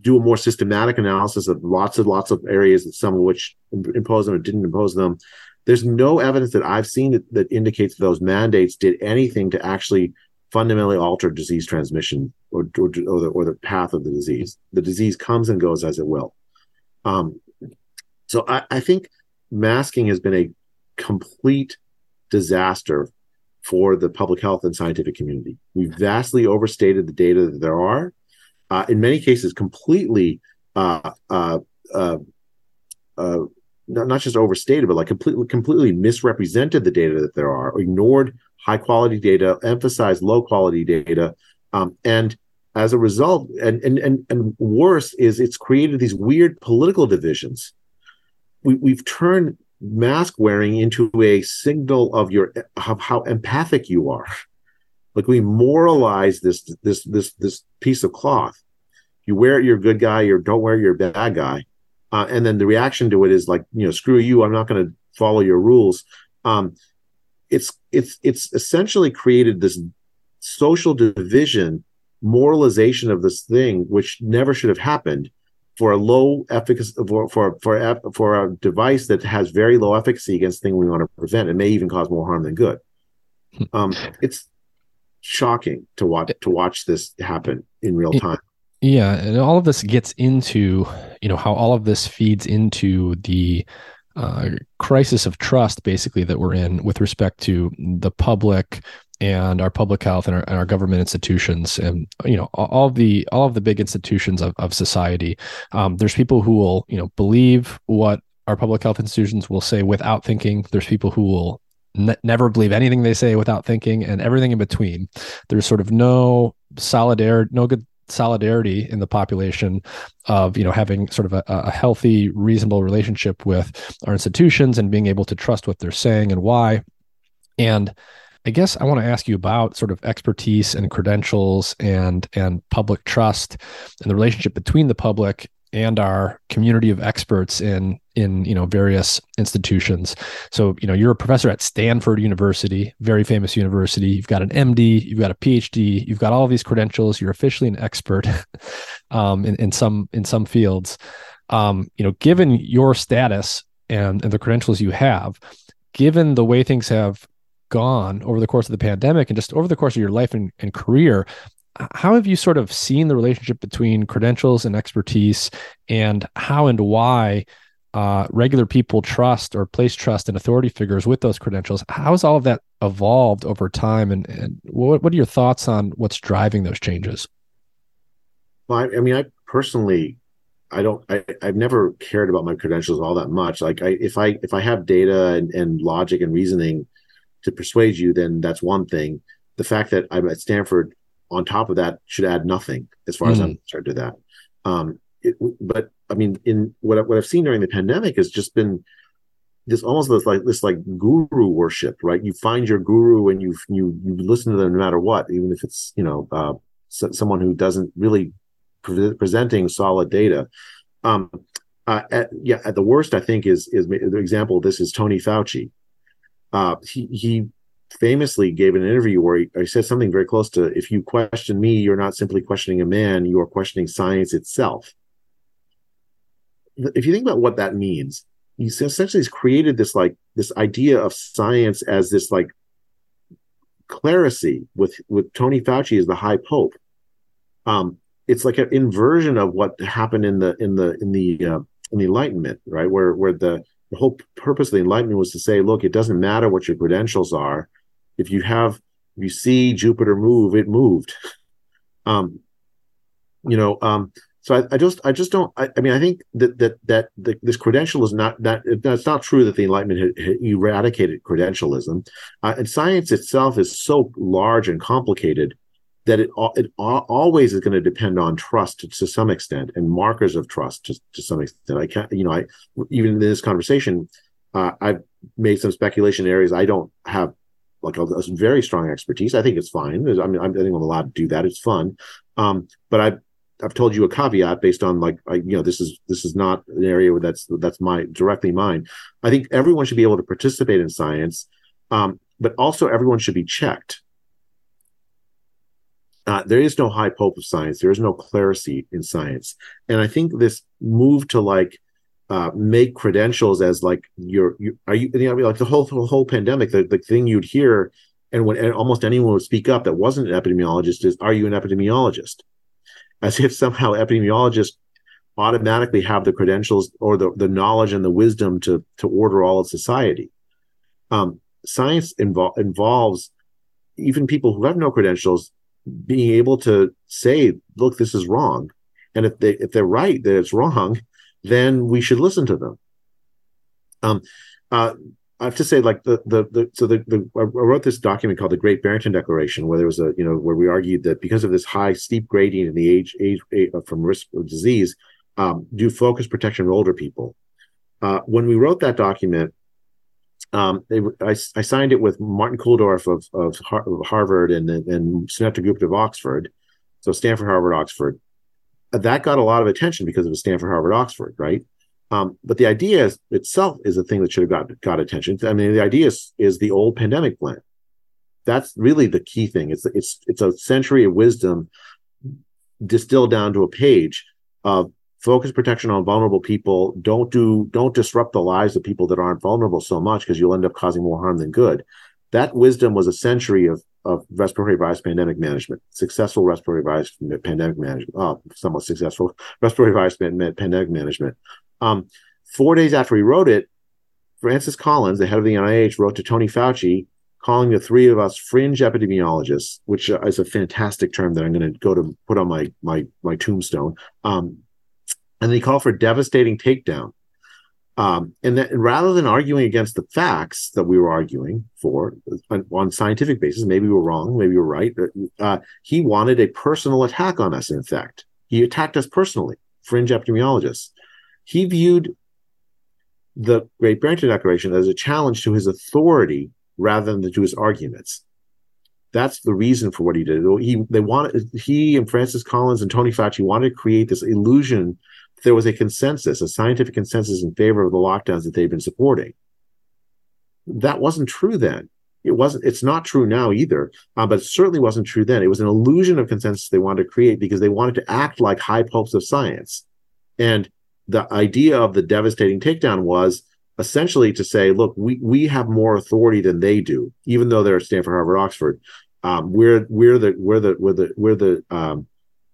do a more systematic analysis of lots and lots of areas, some of which impose them or didn't impose them. There's no evidence that I've seen that, that indicates those mandates did anything to actually fundamentally alter disease transmission or, or, or, the, or the path of the disease. The disease comes and goes as it will. Um, so I, I think masking has been a complete disaster for the public health and scientific community. We've vastly overstated the data that there are. Uh, in many cases, completely uh, uh, uh, uh not, not just overstated, but like completely completely misrepresented the data that there are, ignored high quality data, emphasized low quality data, um, and as a result, and, and and and worse is it's created these weird political divisions. We, we've turned mask wearing into a signal of your of how empathic you are. Like we moralize this this this this piece of cloth. You wear it, you're a good guy. You don't wear it, you're a bad guy. Uh, and then the reaction to it is like, you know, screw you. I'm not going to follow your rules. Um, it's it's it's essentially created this social division, moralization of this thing, which never should have happened for a low efficacy for for for, for a device that has very low efficacy against thing we want to prevent. It may even cause more harm than good. Hmm. Um, it's shocking to watch to watch this happen in real time. Yeah, and all of this gets into you know how all of this feeds into the uh, crisis of trust, basically that we're in with respect to the public and our public health and our, and our government institutions and you know all of the all of the big institutions of, of society. Um, there's people who will you know believe what our public health institutions will say without thinking. There's people who will ne- never believe anything they say without thinking and everything in between. There's sort of no solidarity no good solidarity in the population of you know having sort of a, a, healthy reasonable relationship with our institutions and being able to trust what they're saying and why. And I guess I want to ask you about sort of expertise and credentials and and public trust and the relationship between the public and our community of experts in in you know various institutions. So you know you're a professor at Stanford University, very famous university. You've got an MD, you've got a PhD, you've got all these credentials. You're officially an expert (laughs) um, in in some in some fields. Um, you know, given your status and, and the credentials you have, given the way things have gone over the course of the pandemic and just over the course of your life and, and career how have you sort of seen the relationship between credentials and expertise and how and why uh, regular people trust or place trust in authority figures with those credentials how has all of that evolved over time and, and what, what are your thoughts on what's driving those changes well I, I mean i personally I don't I, I've never cared about my credentials all that much. Like I if I if I have data and, and logic and reasoning to persuade you, then that's one thing. The fact that I'm at Stanford on top of that should add nothing as far mm. as I'm hmm. concerned to that. Um, it, but I mean, in what, I, what I've seen during the pandemic has just been this almost this like this like guru worship, right? You find your guru and you you you listen to them no matter what, even if it's you know uh, so, someone who doesn't really pre- presenting solid data. Um, uh, at, yeah, at the worst, I think is is the example. Of this is Tony Fauci, uh, he, he famously gave an interview where he, he, said something very close to if you question me you're not simply questioning a man you are questioning science itself. If you think about what that means he essentially has created this like this idea of science as this like clerisy with with tony fauci as the high pope. Um it's like an inversion of what happened in the in the in the uh, in the enlightenment right? Where where the the whole purpose of the enlightenment was to say look it doesn't matter what your credentials are if you have if you see jupiter move it moved (laughs) um you know um so I, I just I just don't I, I, mean I think that that that the, this credential is not that it's not true that the Enlightenment had, had eradicated credentialism, uh, and science itself is so large and complicated that it it always is going to depend on trust to, to, some extent and markers of trust to, to some extent. I can't, you know, I even in this conversation, uh, I've made some speculation in areas I don't have like a, a, very strong expertise. I think it's fine. I mean, I think I'm allowed to do that. It's fun, um, but I've I've told you a caveat based on like I, you know this is this is not an area where that's that's my directly mine. I think everyone should be able to participate in science, um, but also everyone should be checked uh, there is no high pope of science. There is no clerisy in science, and I think this move to like uh, make credentials as like your you are you, you know like the whole the whole pandemic the, the thing you'd hear and when and almost anyone would speak up that wasn't an epidemiologist is are you an epidemiologist? As if somehow epidemiologists automatically have the credentials or the, the knowledge and the wisdom to to order all of society. Um, science invo- involves even people who have no credentials being able to say look this is wrong. And if they if they're right that it's wrong then we should listen to them. Um, uh, I have to say, like the the, the so the, the I wrote this document called the Great Barrington Declaration, where there was a you know where we argued that because of this high steep gradient in the age age, age uh, from risk of disease, um, do focus protection for older people. Uh, when we wrote that document, um, they, I, I, signed it with Martin Kulldorff of, of, Harvard and and Sunetra Gupta of Oxford, so Stanford, Harvard, Oxford that got a lot of attention because it was Stanford, Harvard, Oxford, right? Um, but the idea itself is a thing that should have got got attention. I mean, the idea is, is the old pandemic plan. That's really the key thing. It's it's it's a century of wisdom distilled down to a page of focus protection on vulnerable people. Don't do don't disrupt the lives of people that aren't vulnerable so much because you'll end up causing more harm than good. That wisdom was a century of of respiratory virus pandemic management, successful respiratory virus pandemic management, uh, somewhat successful (laughs) respiratory virus pandemic management. Um, four days after he wrote it, Francis Collins, the head of the NIH, wrote to Tony Fauci calling the three of us fringe epidemiologists, which is a fantastic term that I'm going to go to put on my my my tombstone. Um, and they call for devastating takedown um, and that rather than arguing against the facts that we were arguing for on, scientific basis, maybe we were wrong, maybe we were right. Uh, he wanted a personal attack on us. In fact, he attacked us personally, fringe epidemiologists. He viewed the Great Barrington Declaration as a challenge to his authority rather than to his arguments. That's the reason for what he did. He they wanted he and Francis Collins and Tony Fauci wanted to create this illusion there was a consensus, a scientific consensus in favor of the lockdowns that they've been supporting. That wasn't true then. It wasn't. It's not true now either. Uh, but it certainly wasn't true then. It was an illusion of consensus they wanted to create because they wanted to act like high popes of science. And the idea of the devastating takedown was essentially to say, look, we we have more authority than they do, even though they're at Stanford, Harvard, Oxford. Um, we're we're the we're the we're the we're the um,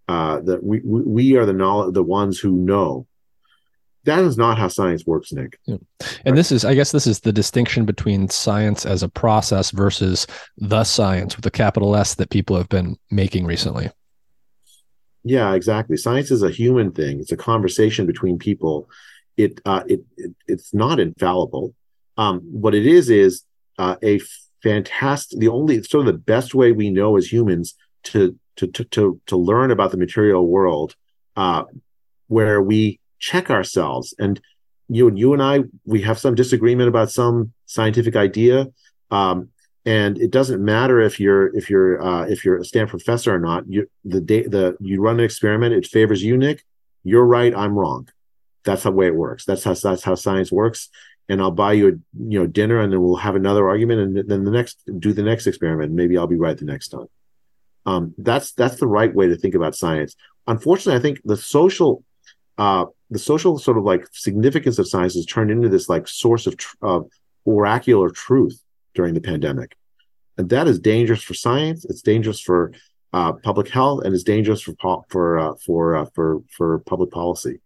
uh, that we we are the knowledge the ones who know. That is not how science works nick. Yeah. and this is i guess this is the distinction between science as a process versus the science with a capital s that people have been making recently. Yeah exactly. Science is a human thing. It's a conversation between people. It uh, it, it it's not infallible. Um, what it is is uh, a fantastic the only sort of the best way we know as humans to to to to, learn about the material world uh, where we check ourselves. And you and you and I we have some disagreement about some scientific idea um, and it doesn't matter if you're if you're uh, if you're a Stanford professor or not. You the day the you run an experiment it favors you Nick. You're right I'm wrong. That's the way it works. That's how that's how science works. And I'll buy you a you know dinner and then we'll have another argument and then the next do the next experiment. Maybe I'll be right the next time um, that's that's the right way to think about science. Unfortunately, I think the social uh, the social sort of like significance of science has turned into this like source of tr- oracular truth during the pandemic, and that is dangerous for science. It's dangerous for uh, public health, and it's dangerous for po- for uh, for uh, for for public policy.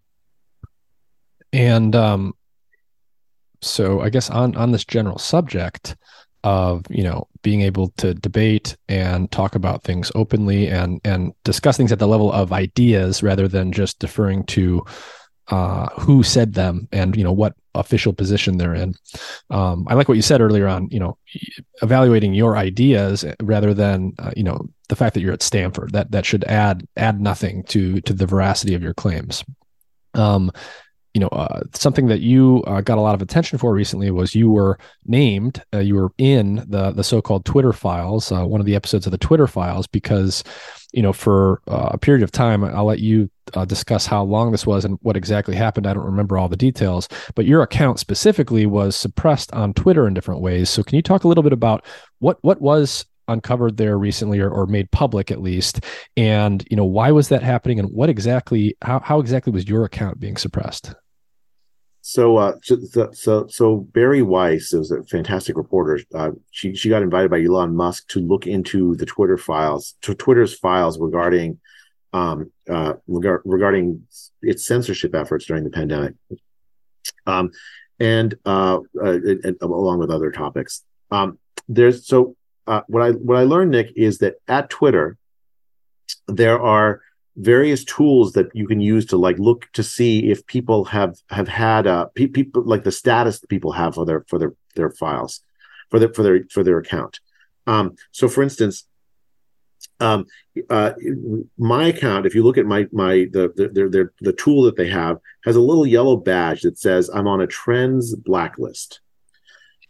And um, so, I guess on on this general subject, of you know being able to debate and talk about things openly and and discuss things at the level of ideas rather than just deferring to uh, who said them and you know what official position they're in. Um, I like what you said earlier on. You know, evaluating your ideas rather than uh, you know the fact that you're at Stanford. That that should add add nothing to to the veracity of your claims. Um, you know, uh, something that you uh, got a lot of attention for recently was you were named, uh, you were in the the so-called Twitter files, uh, one of the episodes of the Twitter files, because, you know, for uh, a period of time, I'll let you uh, discuss how long this was and what exactly happened. I don't remember all the details, but your account specifically was suppressed on Twitter in different ways. So, can you talk a little bit about what what was uncovered there recently or, or made public at least and you know why was that happening and what exactly how, how exactly was your account being suppressed so, uh, so, so, so Bari Weiss is a fantastic reporter. Uh, she she got invited by Elon Musk to look into the Twitter files, to Twitter's files regarding, um, uh, regard, regarding its censorship efforts during the pandemic, um, and uh, uh and, along with other topics. Um, there's so uh, what I what I learned, Nick, is that at Twitter, there are various tools that you can use to like look to see if people have have had uh pe- people like the status people have for their for their their files for their for their for their account. Um so for instance um uh my account if you look at my my the the the, the tool that they have has a little yellow badge that says i'm on a trends blacklist.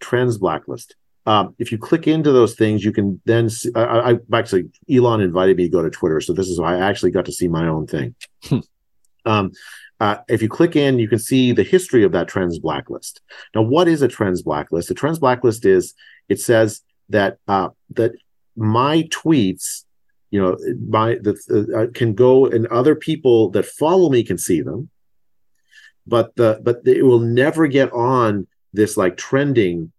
Trends blacklist um, if you click into those things, you can then see, I, I, actually Elon invited me to go to Twitter, so this is why I actually got to see my own thing. Hmm. um, uh, if you click in, you can see the history of that trends blacklist. Now, what is a trends blacklist? A trends blacklist is it says that uh, that my tweets, you know, my the uh, can go and other people that follow me can see them, but the but it will never get on this like trending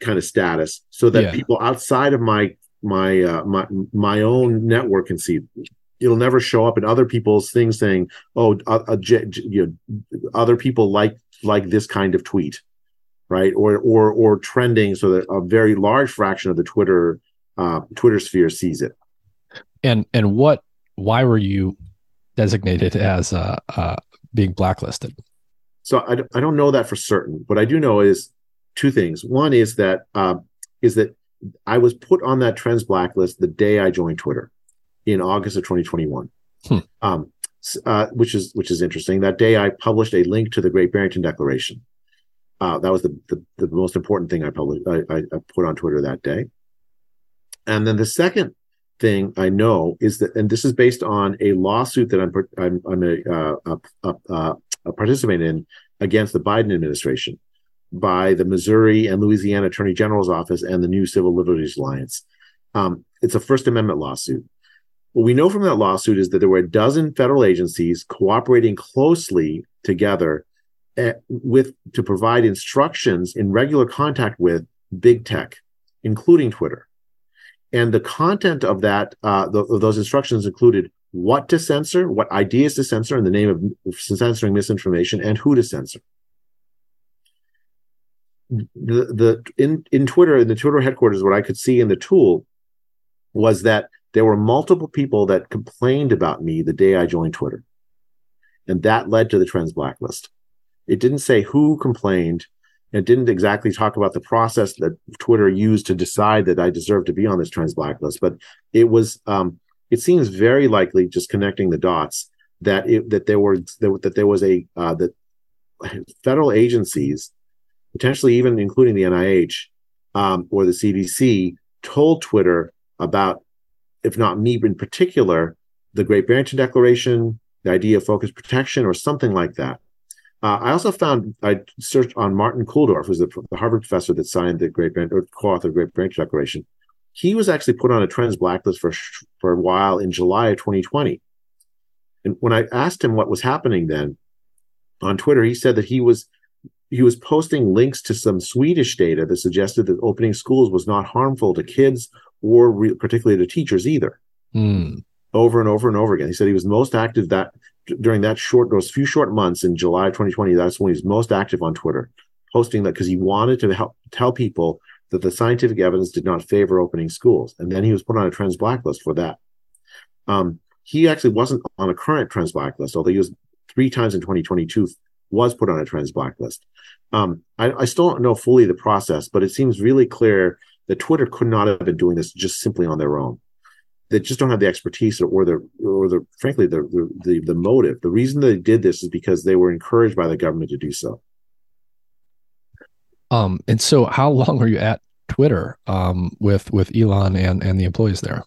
kind of status so that yeah. people outside of my my uh, my my own network can see. It'll never show up in other people's things saying oh uh, uh, you know, other people like like this kind of tweet right? Or or or trending so that a very large fraction of the twitter uh, twitter sphere sees it. And and what why were you designated as uh, uh being blacklisted? So I, I don't know that for certain. What i do know is two things. One is that uh, is that I was put on that trends blacklist the day I joined Twitter in August of 2021. Hmm. Um, uh, which is which is interesting. That day, I published a link to the Great Barrington Declaration. Uh, that was the, the, the most important thing I published. I, I, I, put on Twitter that day. And then the second thing I know is that, and this is based on a lawsuit that I'm I'm, I'm a, uh, a, a, a participant in against the Biden administration by the Missouri and Louisiana Attorney General's Office and the New Civil Liberties Alliance. Um, it's a First Amendment lawsuit. What we know from that lawsuit is that there were a dozen federal agencies cooperating closely together at, eh, with to provide instructions in regular contact with big tech, including Twitter. And the content of that, uh, the, of those instructions included what to censor, what ideas to censor in the name of censoring misinformation, and who to censor the the in in Twitter in the Twitter headquarters, what I could see in the tool was that there were multiple people that complained about me the day I joined Twitter, and that led to the trends blacklist. It didn't say who complained. It didn't exactly talk about the process that Twitter used to decide that I deserved to be on this trends blacklist, but it was. Um, it seems very likely, just connecting the dots, that it, that there were that, that there was a uh, that federal agencies potentially even including the NIH um, or the CDC, told Twitter about, if not me in particular, the Great Barrington Declaration, the idea of focus protection, or something like that. Uh, I also found I searched on Martin Kulldorff, who's the, the Harvard professor that signed the Great Barrington, or co-authored the Great Barrington Declaration. He was actually put on a trends blacklist for for a while in July of 2020. And when I asked him what was happening then on Twitter, he said that he was he was posting links to some Swedish data that suggested that opening schools was not harmful to kids or re- particularly to teachers either. Mm. Over and over and over again. He said he was most active that during that short, those few short months in July 2020. That's when he was most active on Twitter, posting that because he wanted to help tell people that the scientific evidence did not favor opening schools. And then he was put on a trends blacklist for that. Um, he actually wasn't on a current trends blacklist, although he was three times in 2022 was put on a trends blacklist. Um, I, I, still don't know fully the process, but it seems really clear that Twitter could not have been doing this just simply on their own. They just don't have the expertise or, or the or the frankly the, the the the motive. The reason they did this is because they were encouraged by the government to do so. Um, and so how long were you at Twitter um, with with Elon and and the employees there?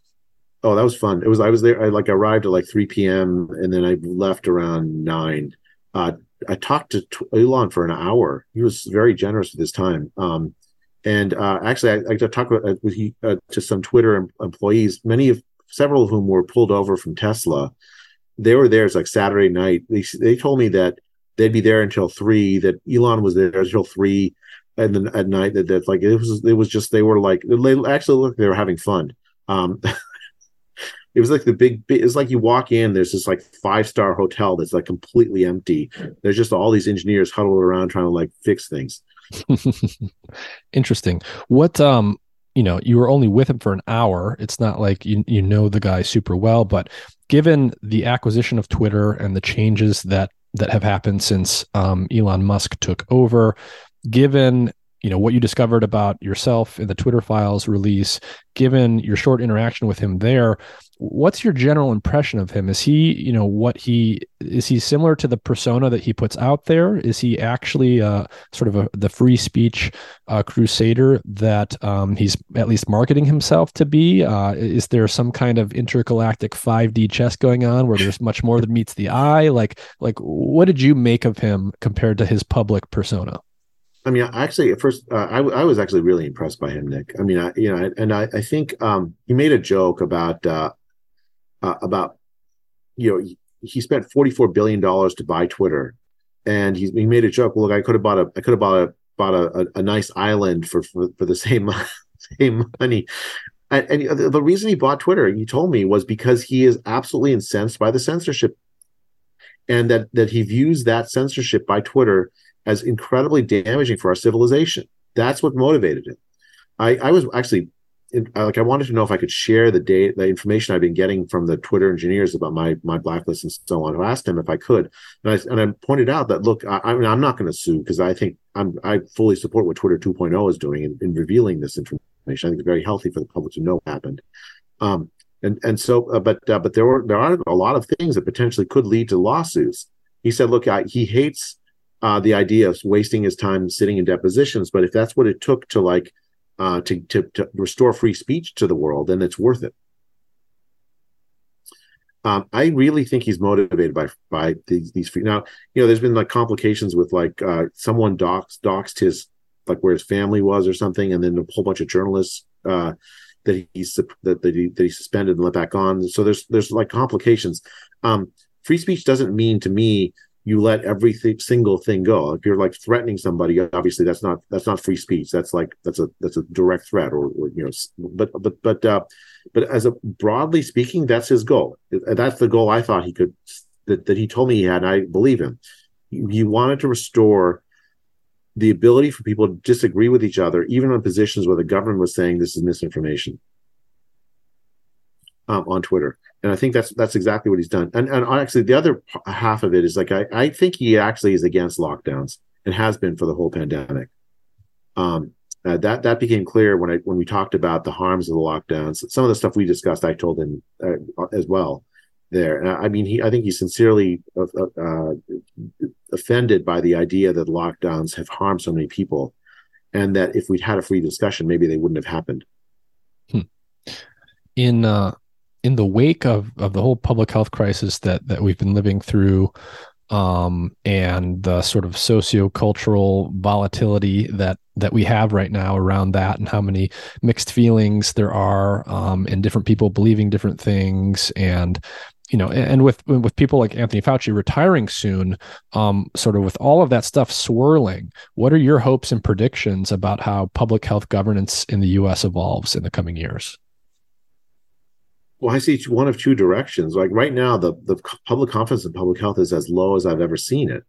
Oh, that was fun. It was I was there. I like arrived at like three p.m. and then I left around nine. Uh, I talked to Elon for an hour. He was very generous with his time. Um, And uh, actually, I, I talked with, uh, uh, to some Twitter employees, many of several of whom were pulled over from Tesla. They were there. It's like Saturday night. They they told me that they'd be there until three. That Elon was there until three, and then at night that that like it was it was just they were like they actually looked they were having fun. Um, (laughs) it was like the big it's like you walk in there's this like five star hotel that's like completely empty. There's just all these engineers huddled around trying to like fix things. (laughs) Interesting. What um you know you were only with him for an hour. It's not like you you know the guy super well but given the acquisition of twitter and the changes that that have happened since um, elon musk took over given you know what you discovered about yourself in the twitter files release given your short interaction with him there what's your general impression of him? Is he you know what he is he similar to the persona that he puts out there? Is he actually uh, sort of a, the free speech uh, crusader that um, he's at least marketing himself to be? Uh, is there some kind of intergalactic 5d chess going on where there's much more than meets the eye? Like like what did you make of him compared to his public persona? I mean, actually, at first, uh, I, I was actually really impressed by him, Nick. I mean, I, you know, and I, I think um, he made a joke about uh, uh, about you know he, spent forty four billion dollars to buy Twitter, and he, he made a joke. Well, look, I could have bought a I could have bought a bought a, a, a nice island for, for for the (laughs) same same money. And, and the reason he bought Twitter, he told me, was because he is absolutely incensed by the censorship, and that that he views that censorship by Twitter as incredibly damaging for our civilization. That's what motivated him. I, I was actually like I wanted to know if I could share the data, the information I've been getting from the Twitter engineers about my my blacklist and so on. I asked him if I could, and I and I pointed out that look, I, I mean, I'm not going to sue because I think I'm I fully support what Twitter 2.0 is doing in, in, revealing this information. I think it's very healthy for the public to know what happened. Um, and and so, uh, but uh, but there were there are a lot of things that potentially could lead to lawsuits. He said, look, I, he hates uh, the idea of wasting his time sitting in depositions, but if that's what it took to like uh, to, to, to restore free speech to the world, then it's worth it. Um, I really think he's motivated by by these these free. Now, you know, there's been like complications with like uh, someone doxed doxed his like where his family was or something, and then a whole bunch of journalists uh, that he's that that he, that he suspended and let back on. So there's there's like complications. Um, free speech doesn't mean to me you let every single thing go. If you're like threatening somebody, obviously that's not that's not free speech. That's like that's a that's a direct threat, or, or you know. But but but uh, but as a broadly speaking, that's his goal. That's the goal I thought he could that that he told me he had. And I believe him. He wanted to restore the ability for people to disagree with each other, even on positions where the government was saying this is misinformation um, on Twitter and I think that's that's exactly what he's done. And and actually, the other half of it is like I, I think he actually is against lockdowns and has been for the whole pandemic. Um, uh, that that became clear when I when we talked about the harms of the lockdowns. Some of the stuff we discussed, I told him uh, as well. There, and I, I mean, he I think he's sincerely uh, uh, offended by the idea that lockdowns have harmed so many people, and that if we'd had a free discussion, maybe they wouldn't have happened. Hmm. In uh, in the wake of of the whole public health crisis that that we've been living through um, and the sort of socio-cultural volatility that that we have right now around that and how many mixed feelings there are um, and different people believing different things and you know and with with people like anthony fauci retiring soon um, sort of with all of that stuff swirling what are your hopes and predictions about how public health governance in the us evolves in the coming years well, I see one of two directions. Like right now, the the public confidence in public health is as low as I've ever seen it,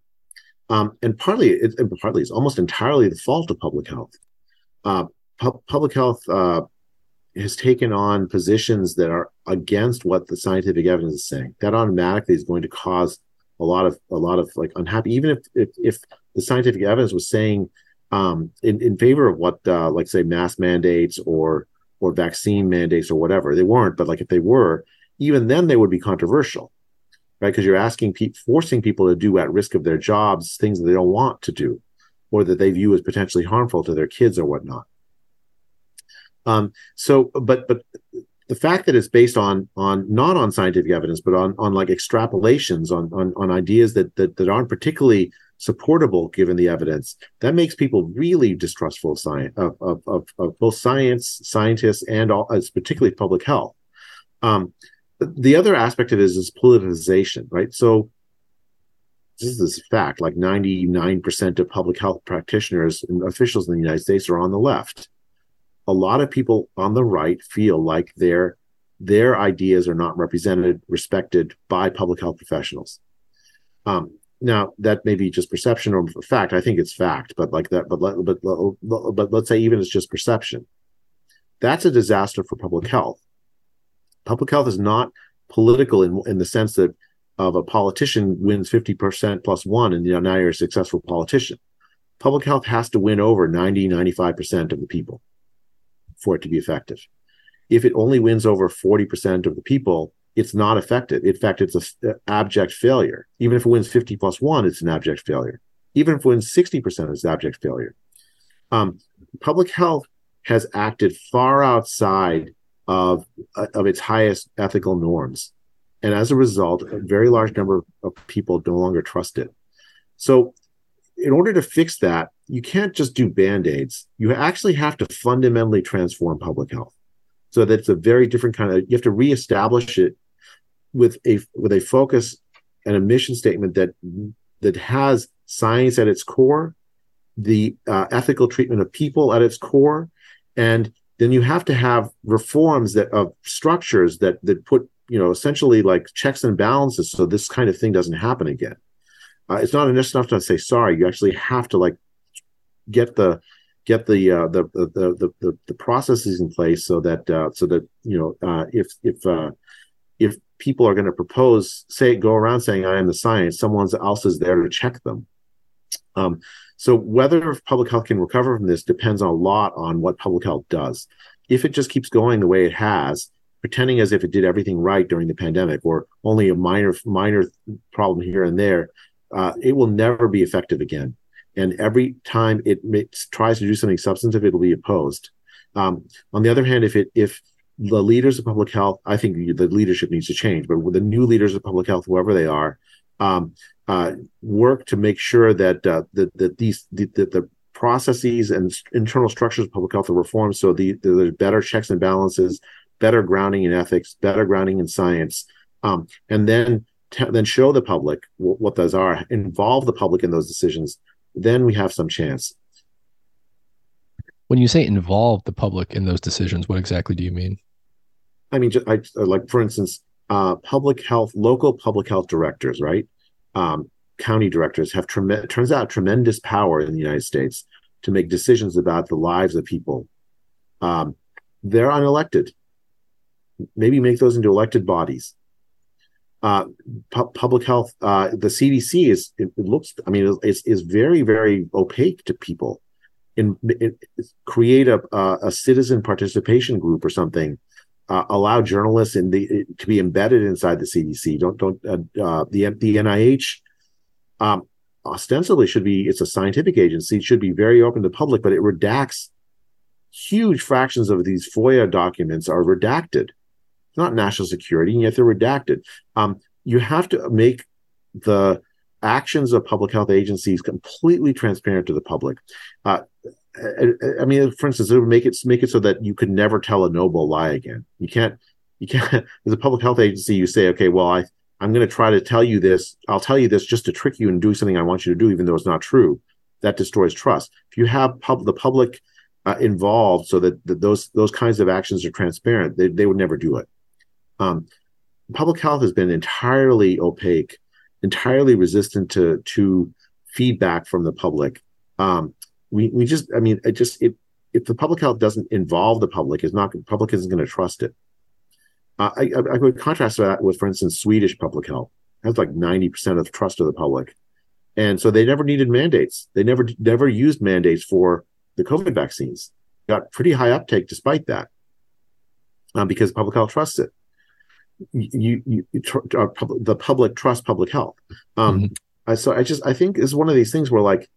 um, and partly it, partly it's almost entirely the fault of public health. Uh, pu- public health uh, has taken on positions that are against what the scientific evidence is saying. That automatically is going to cause a lot of a lot of like unhappy. Even if if, if the scientific evidence was saying um, in in favor of what uh, like say mass mandates or or vaccine mandates or whatever. They weren't, but like if they were, even then they would be controversial, right? Because you're asking, pe- forcing people to do at risk of their jobs things that they don't want to do, or that they view as potentially harmful to their kids or whatnot. Um, so, but but the fact that it's based on on not on scientific evidence, but on on like extrapolations on on, on ideas that, that that aren't particularly supportable given the evidence, that makes people really distrustful of science, of, of, of, of both science, scientists, and all, particularly public health. Um, the other aspect of it is, is politicization, right? So this is a fact, like 99% of public health practitioners and officials in the United States are on the left. A lot of people on the right feel like their their ideas are not represented, respected by public health professionals. Um, now that may be just perception or fact. I think it's fact, but like that, but but but, but let's say even it's just perception. That's a disaster for public health. Public health is not political in in the sense that of a politician wins 50% plus one and you know, now you're a successful politician. Public health has to win over 90, 95% of the people for it to be effective. If it only wins over 40% of the people, it's not effective. In fact, it's an abject failure. Even if it wins 50 plus one, it's an abject failure. Even if it wins 60%, it's an abject failure. Um, public health has acted far outside of, of its highest ethical norms and as a result, a very large number of people no longer trust it. So, in order to fix that, you can't just do band aids. You actually have to fundamentally transform public health. So that's a very different kind of. You have to reestablish it with a with a focus and a mission statement that that has science at its core, the uh, ethical treatment of people at its core, and then you have to have reforms that of structures that that put you know essentially like checks and balances so this kind of thing doesn't happen again. Uh, it's not enough to say sorry. You actually have to like get the get the uh, the, the, the the the processes in place so that uh, so that you know uh, if if uh, if people are going to propose say go around saying I am the science, someone else is there to check them. Um, so whether public health can recover from this depends a lot on what public health does. If it just keeps going the way it has, pretending as if it did everything right during the pandemic or only a minor minor problem here and there, uh, it will never be effective again. And every time it makes, tries to do something substantive, it'll be opposed. Um, on the other hand, if it if the leaders of public health, I think the leadership needs to change, but with the new leaders of public health, whoever they are, um, uh, work to make sure that uh, that, that these that the, the processes and internal structures of public health are reformed so the, the, there's better checks and balances better grounding in ethics, better grounding in science, um, and then t- then show the public w- what those are, involve the public in those decisions. Then we have some chance. When you say involve the public in those decisions, what exactly do you mean? I mean, I, like for instance, uh, public health, local public health directors, right? Um, county directors have trem- turns out tremendous power in the United States to make decisions about the lives of people. Um, they're unelected maybe make those into elected bodies. Uh, pu- public health, uh, the CDC is it, it looks. I mean, it's is very very opaque to people. In create a, a citizen participation group or something. Uh, allow journalists in the to be embedded inside the CDC. Don't don't uh, uh, the the NIH um, ostensibly should be it's a scientific agency. Should be very open to the public, but it redacts huge fractions of these FOIA documents are redacted not national security, and yet they're redacted. Um, you have to make the actions of public health agencies completely transparent to the public. Uh, I, mean, for instance, it would make it make it so that you could never tell a noble lie again. You can't. You can't. (laughs) As a public health agency, you say, okay, well, I I'm going to try to tell you this. I'll tell you this just to trick you and do something I want you to do, even though it's not true. That destroys trust. If you have pub, the public uh, involved, so that, that those those kinds of actions are transparent, they, they would never do it. Um, public health has been entirely opaque, entirely resistant to to feedback from the public. Um, we we just, I mean, it just it if the public health doesn't involve the public, is not public isn't going to trust it. Uh, I, I, I would contrast that with, for instance, Swedish public health it has like ninety percent of trust of the public, and so they never needed mandates. They never never used mandates for the COVID vaccines. Got pretty high uptake despite that, um, because public health trusts it you, you, you tr- uh, pub- the public trust public health. Um, mm-hmm. I, so I just I think is one of these things where like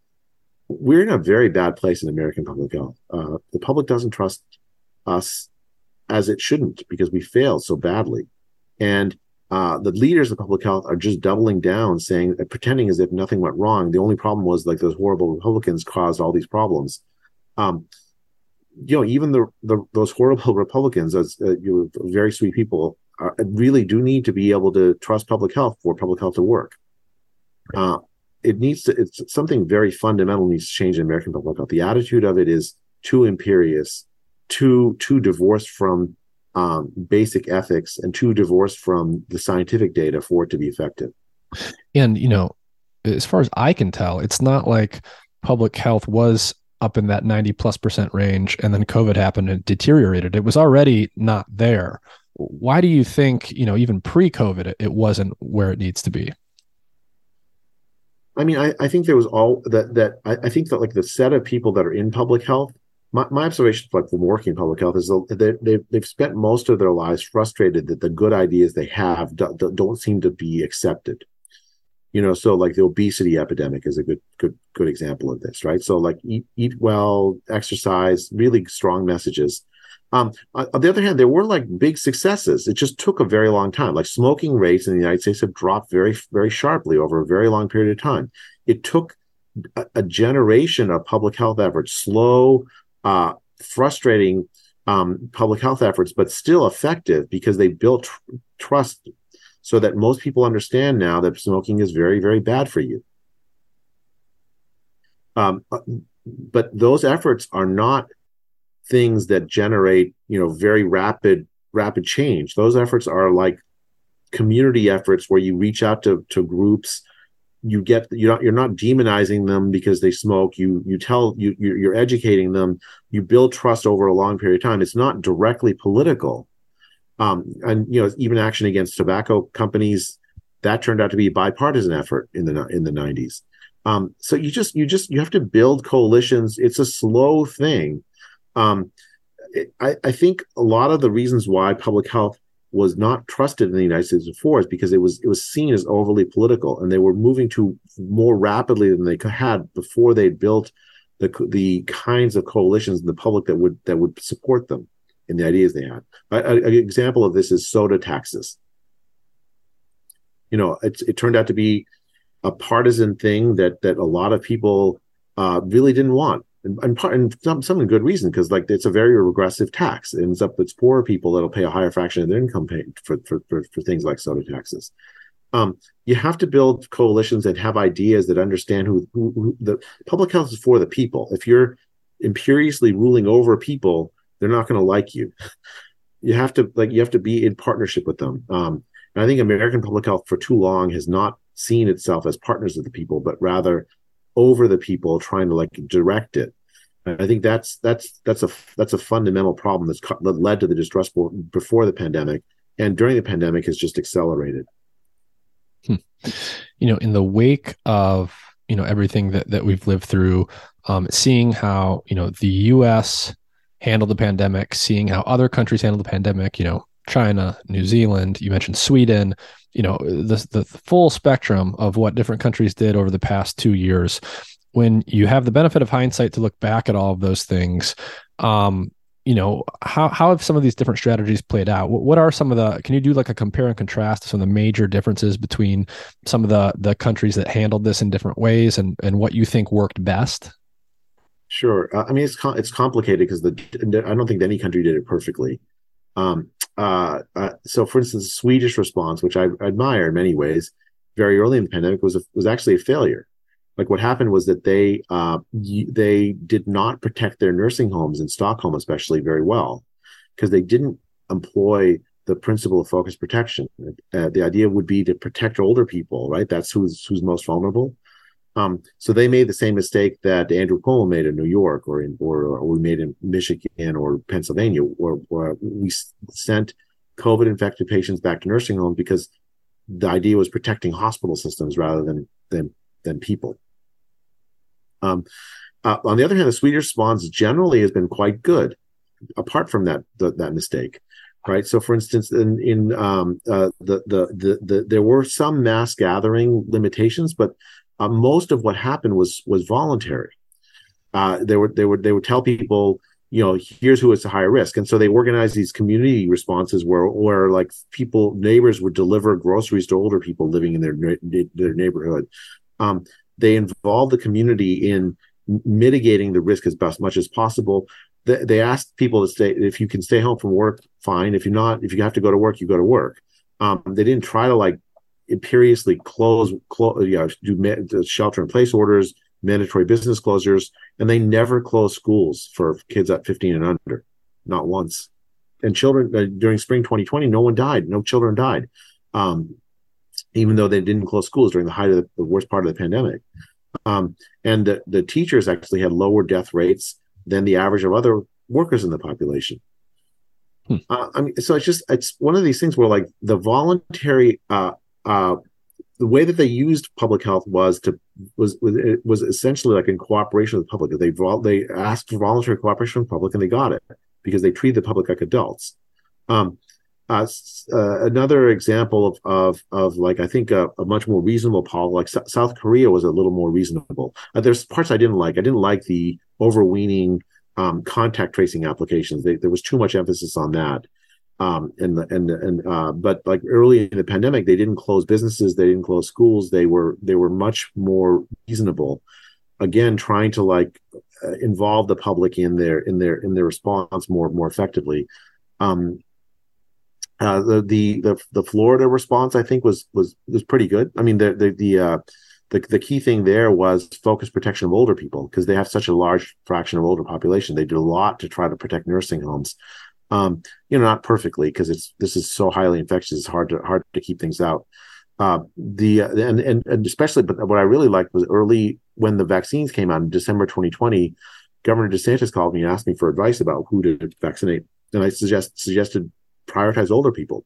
we're in a very bad place in American public health. Uh, the public doesn't trust us as it shouldn't because we failed so badly, and uh, the leaders of public health are just doubling down, saying, uh, pretending as if nothing went wrong. The only problem was like those horrible Republicans caused all these problems. Um, you know, even the, the those horrible (laughs) Republicans, as uh, you know, very sweet people, are, really do need to be able to trust public health for public health to work. Uh, it needs to. It's something very fundamental needs to change in American public health. The attitude of it is too imperious, too too divorced from um, basic ethics and too divorced from the scientific data for it to be effective. And, you know, as far as I can tell, it's not like public health was up in that 90 plus percent range and then COVID happened and deteriorated. It was already not there. Why do you think, you know, even pre COVID, it wasn't where it needs to be? I mean, I, I think there was all that, that I, I think that like the set of people that are in public health my, my observation like from working in public health is they, they, they've spent most of their lives frustrated that the good ideas they have do, don't seem to be accepted. You know so like the obesity epidemic is a good good good example of this right? So like eat eat well exercise really strong messages um, on the other hand there were like big successes. It just took a very long time. Like smoking rates in the united states have dropped very very sharply over a very long period of time. It took a, a generation of public health efforts slow uh, frustrating um, public health efforts, but still effective because they built tr- trust so that most people understand now that smoking is very, very bad for you. Um, but those efforts are not things that generate, you know, very rapid, rapid change. Those efforts are like community efforts where you reach out to, to groups. You get you're not you're not demonizing them because they smoke. You you tell you you're educating them. You build trust over a long period of time. It's not directly political. Um, and you know even action against tobacco companies that turned out to be a bipartisan effort in the in the 90s um, so you just you just you have to build coalitions. It's a slow thing um, I, I think a lot of the reasons why public health was not trusted in the United States before is because it was it was seen as overly political, and they were moving to more rapidly than they had before they built the the kinds of coalitions in the public that would that would support them in the ideas they had. An example of this is soda taxes. You know, it, it turned out to be a partisan thing that that a lot of people uh, really didn't want and, part, and some, some good reason because like it's a very regressive tax. It ends up it's poorer people that'll pay a higher fraction of their income pay for, for, for, for things like soda taxes. Um, you have to build coalitions and have ideas that understand who, who, who, the public health is for the people. If you're imperiously ruling over people, they're not going to like you. (laughs) You have to like you have to be in partnership with them. Um, and I think American public health for too long has not seen itself as partners of the people, but rather over the people trying to like direct it i think that's that's that's a that's a fundamental problem that's that led to the distrust before the pandemic and during the pandemic has just accelerated hmm. you know in the wake of you know everything that that we've lived through um, seeing how you know the us handled the pandemic seeing how other countries handled the pandemic you know china new zealand you mentioned sweden you know the the full spectrum of what different countries did over the past two years. When you have the benefit of hindsight to look back at all of those things um you know how how have some of these different strategies played out? What, what are some of the can you do like a compare and contrast to some of the major differences between some of the the countries that handled this in different ways and and what you think worked best? Sure. Uh, i mean it's it's complicated because the i don't think any country did it perfectly. Um uh, uh, so for instance, the Swedish response, which I admire in many ways, very early in the pandemic was a, was actually a failure. Like what happened was that they uh, they did not protect their nursing homes in Stockholm, especially very well, because they didn't employ the principle of focused protection. Uh, the idea would be to protect older people, right? That's who's who's most vulnerable. Um, so they made the same mistake that Andrew Cuomo made in New York, or in or, or we made in Michigan or Pennsylvania, where, where we sent COVID infected patients back to nursing homes because the idea was protecting hospital systems rather than than than people. Um, uh, on the other hand, the Swedish response generally has been quite good, apart from that the, that mistake, right? So, for instance, in in um, uh, the, the, the the there were some mass gathering limitations, but uh, most of what happened was was voluntary. Uh, they would they would they would tell people you know here's who is a higher risk. And so they organized these community responses where where like people neighbors would deliver groceries to older people living in their their neighborhood. Um, they involved the community in mitigating the risk as best much as possible. They, they asked people to stay if you can stay home from work fine. If you're not if you have to go to work you go to work. Um, they didn't try to like imperiously close, close you know, do shelter in place orders mandatory business closures, and they never closed schools for kids at 15 and under, not once. And children uh, during spring 2020, no one died, no children died, um, even though they didn't close schools during the height of the, the worst part of the pandemic. Um, and the, the teachers actually had lower death rates than the average of other workers in the population. Hmm. Uh, I mean, so it's just it's one of these things where like the voluntary uh, uh, the way that they used public health was to was was, it was essentially like in cooperation with the public. They they asked for voluntary cooperation from the public, and they got it because they treated the public like adults. Um, uh, uh, another example of, of of like I think a, a much more reasonable policy, like S- South Korea was a little more reasonable. Uh, there's parts I didn't like. I didn't like the overweening um, contact tracing applications. They, there was too much emphasis on that um, and and and uh, but like early in the pandemic, they didn't close businesses, they didn't close schools. They were they were much more reasonable. Again, trying to like uh, involve the public in their in their in their response more more effectively. Um, uh, the, the the the Florida response, I think, was was was pretty good. I mean, the the the uh, the, the key thing there was focus protection of older people because they have such a large fraction of older population. They did a lot to try to protect nursing homes um, you know, not perfectly because it's this is so highly infectious. It's hard to hard to keep things out. Uh, the and, and and especially, but what I really liked was early when the vaccines came out in December 2020. Governor DeSantis called me and asked me for advice about who to vaccinate, and I suggest suggested prioritize older people.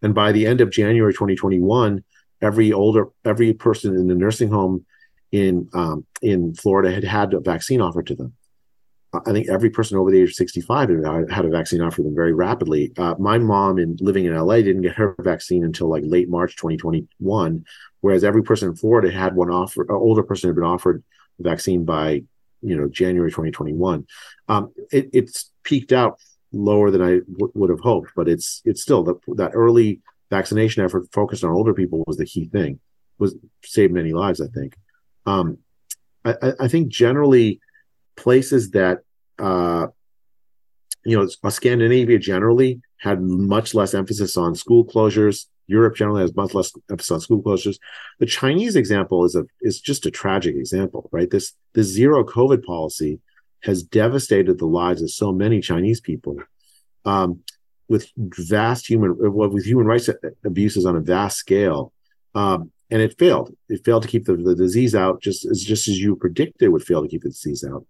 And by the end of January 2021, every older every person in the nursing home in um, in Florida had had a vaccine offered to them. I think every person over the age of 65 had a vaccine offered them very rapidly. Uh, my mom, in living in LA, didn't get her vaccine until like late March 2021, whereas every person in Florida had one offered. An older person had been offered the vaccine by, you know, January 2021. Um, it, it's peaked out lower than I w- would have hoped, but it's it's still the, that early vaccination effort focused on older people was the key thing. Was saved many lives, I think. Um, I, I think generally places that uh, you know Scandinavia generally had much less emphasis on school closures. Europe generally has much less emphasis on school closures. The Chinese example is a is just a tragic example, right? This the zero COVID policy has devastated the lives of so many Chinese people, um, with vast human with human rights abuses on a vast scale. Um, and it failed. It failed to keep the, the disease out, just as just as you predicted it would fail to keep the disease out.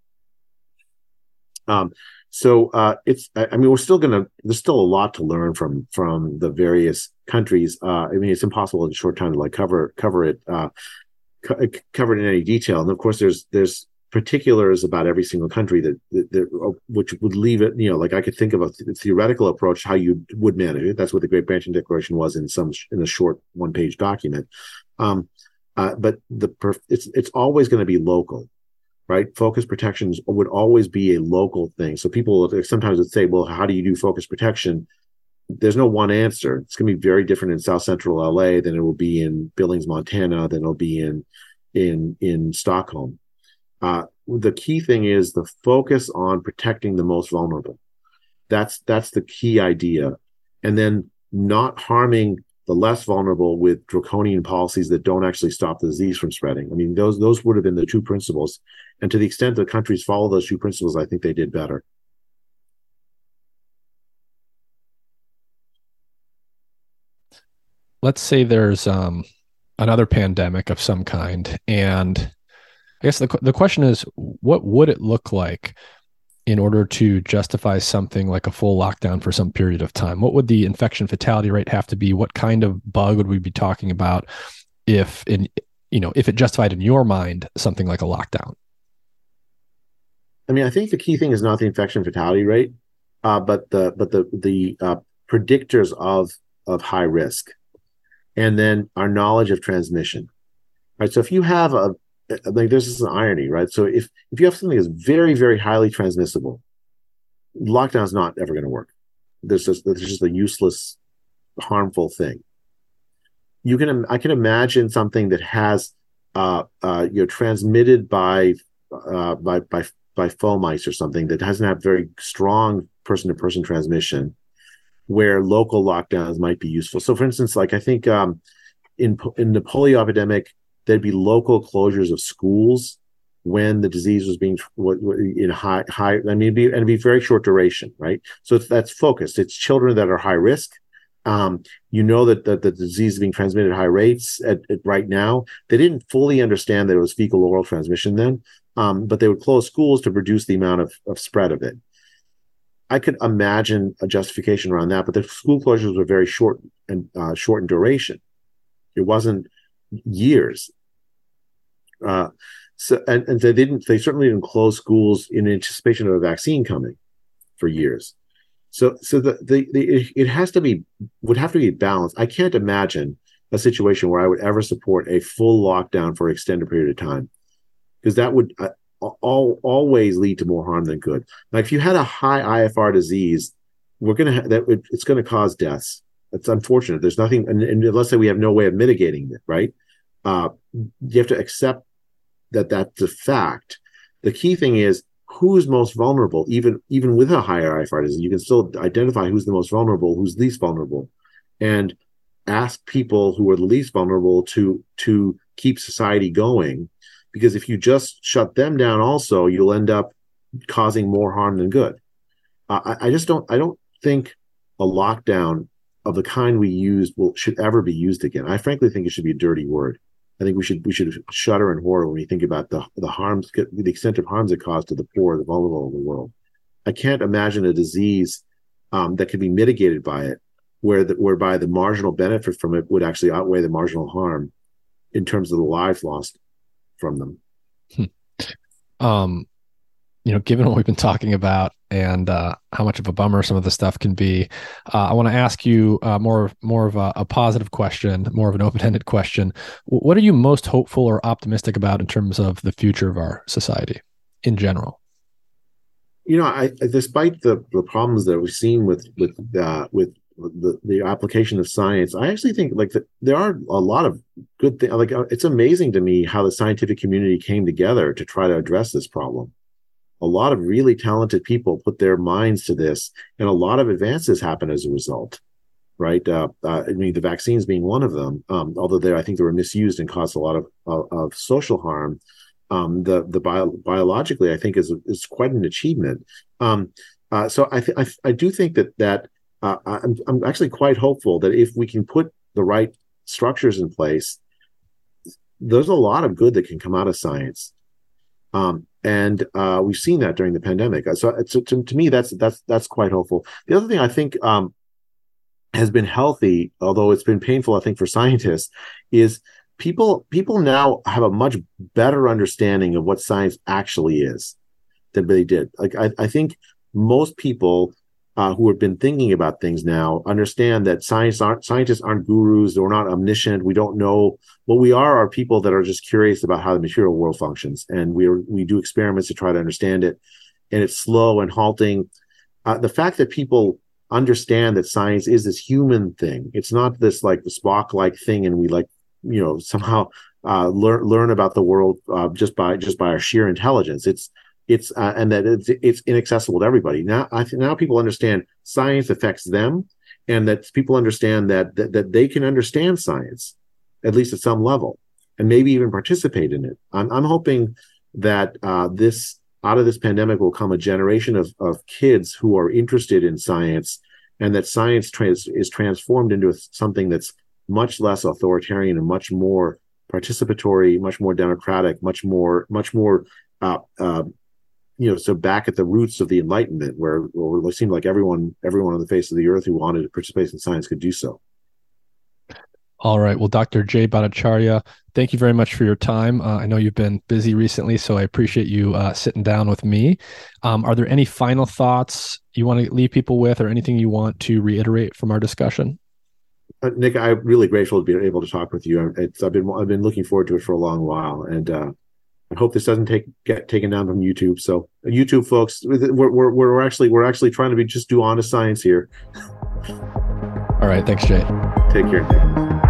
Um, so uh, it's I mean we're still gonna there's still a lot to learn from from the various countries. Uh, I mean it's impossible in a short time to like cover cover it uh, co- cover it in any detail. And of course there's there's particulars about every single country that, that, that, uh, which would leave it you know like i could think of a th- theoretical approach how you would manage it that's what the Great Barrington Declaration was in some in a short one page document um, uh, but the perf- it's it's always going to be local right? Focus protections would always be a local thing. So people sometimes would say, well, how do you do focus protection? There's no one answer. It's going to be very different in South Central LA than it will be in Billings, Montana, than it'll be in in in Stockholm. Uh, the key thing is the focus on protecting the most vulnerable. That's that's the key idea, and then not harming the less vulnerable with draconian policies that don't actually stop the disease from spreading. I mean, those those would have been the two principles. And to the extent that countries follow those two principles, I think they did better. Let's say there's um, another pandemic of some kind, and I guess the the question is, what would it look like in order to justify something like a full lockdown for some period of time? What would the infection fatality rate have to be? What kind of bug would we be talking about if in you know if it justified in your mind something like a lockdown? I mean, I think the key thing is not the infection fatality rate, uh, but the but the the uh, predictors of of high risk, and then our knowledge of transmission. Right. So if you have a like this is an irony, right? So if if you have something that's very very highly transmissible, lockdown is not ever going to work. There's just there's just a useless, harmful thing. You can I can imagine something that has uh, uh, you know transmitted by uh, by by by fomites or something that doesn't have very strong person to person transmission, where local lockdowns might be useful. So, for instance, like I think um, in in the polio epidemic, there'd be local closures of schools when the disease was being in high high. I mean, it'd be, and it'd be very short duration, right? So that's focused. It's children that are high risk. Um, you know that, that the disease is being transmitted at high rates at, at, right now. They didn't fully understand that it was fecal oral transmission then, um, but they would close schools to reduce the amount of, of spread of it. I could imagine a justification around that, but the school closures were very short and uh, short in duration. It wasn't years. Uh, so, and, and they didn't. They certainly didn't close schools in anticipation of a vaccine coming for years. So, so the, the, the it has to be would have to be balanced. I can't imagine a situation where I would ever support a full lockdown for an extended period of time, because that would uh, all, always lead to more harm than good. Like if you had a high IFR disease, we're gonna ha- that it's going to cause deaths. It's unfortunate. There's nothing, and, and let's say we have no way of mitigating it, right? Uh, you have to accept that that's a fact. The key thing is who's most vulnerable, even even with a higher IFR disease, you can still identify who's the most vulnerable, who's least vulnerable, and ask people who are the least vulnerable to to keep society going. Because if you just shut them down, also you'll end up causing more harm than good. Uh, I, I just don't. I don't think a lockdown of the kind we used will should ever be used again. I frankly think it should be a dirty word. I think we should we should shudder in horror when we think about the the harms, the extent of harms it caused to the poor, the vulnerable in the world. I can't imagine a disease um, that could be mitigated by it, where the, whereby the marginal benefit from it would actually outweigh the marginal harm in terms of the lives lost from them. Hmm. Um, you know, given what we've been talking about and uh, how much of a bummer some of the stuff can be, uh, I want to ask you uh, more more of a, a, positive question, more of an open ended question. What are you most hopeful or optimistic about in terms of the future of our society in general? You know, I, despite the, the problems that we've seen with with uh, with the, the application of science, I actually think like the, there are a lot of good things. Like uh, it's amazing to me how the scientific community came together to try to address this problem a lot of really talented people put their minds to this, and a lot of advances happen as a result. Right? Uh, uh, I mean, the vaccines being one of them. Um, although they, I think they were misused and caused a lot of of, of social harm. Um, the the bio, biologically, I think is is quite an achievement. Um, uh, so I, th- I, I do think that that uh, I'm I'm actually quite hopeful that if we can put the right structures in place, there's a lot of good that can come out of science. Um, and uh, we've seen that during the pandemic. So, so to, to, me, that's that's that's quite hopeful. The other thing I think um, has been healthy, although it's been painful, I think for scientists, is people people now have a much better understanding of what science actually is than they did. Like I, I think most people uh, who have been thinking about things now understand that science aren't scientists aren't gurus. We're not omniscient. We don't know what we are. Are people that are just curious about how the material world functions, and we we do experiments to try to understand it. And it's slow and halting. Uh, the fact that people understand that science is this human thing. It's not this like the Spock like thing, and we like you know (laughs) somehow uh, learn learn about the world uh, just by just by our sheer intelligence. It's it's uh, and that it's it's inaccessible to everybody. Now I now people understand science affects them, and that people understand that, that that they can understand science, at least at some level, and maybe even participate in it. I'm, I'm hoping that uh, this out of this pandemic will come a generation of of kids who are interested in science, and that science trans- is transformed into something that's much less authoritarian and much more participatory, much more democratic, much more much more uh, uh, you know, so back at the roots of the Enlightenment, where, where it seemed like everyone, everyone on the face of the earth who wanted to participate in science could do so. All right. Well, Dr. Jay Bhattacharya, thank you very much for your time. Uh, I know you've been busy recently, so I appreciate you uh, sitting down with me. Um, are there any final thoughts you want to leave people with, or anything you want to reiterate from our discussion? Uh, Nick, I'm really grateful to be able to talk with you. It's, I've been I've been looking forward to it for a long while, and uh, I hope this doesn't take get taken down from YouTube. So YouTube folks, we're, we're, we're actually we're actually trying to be just do honest science here. All right, thanks, Jay. Take care.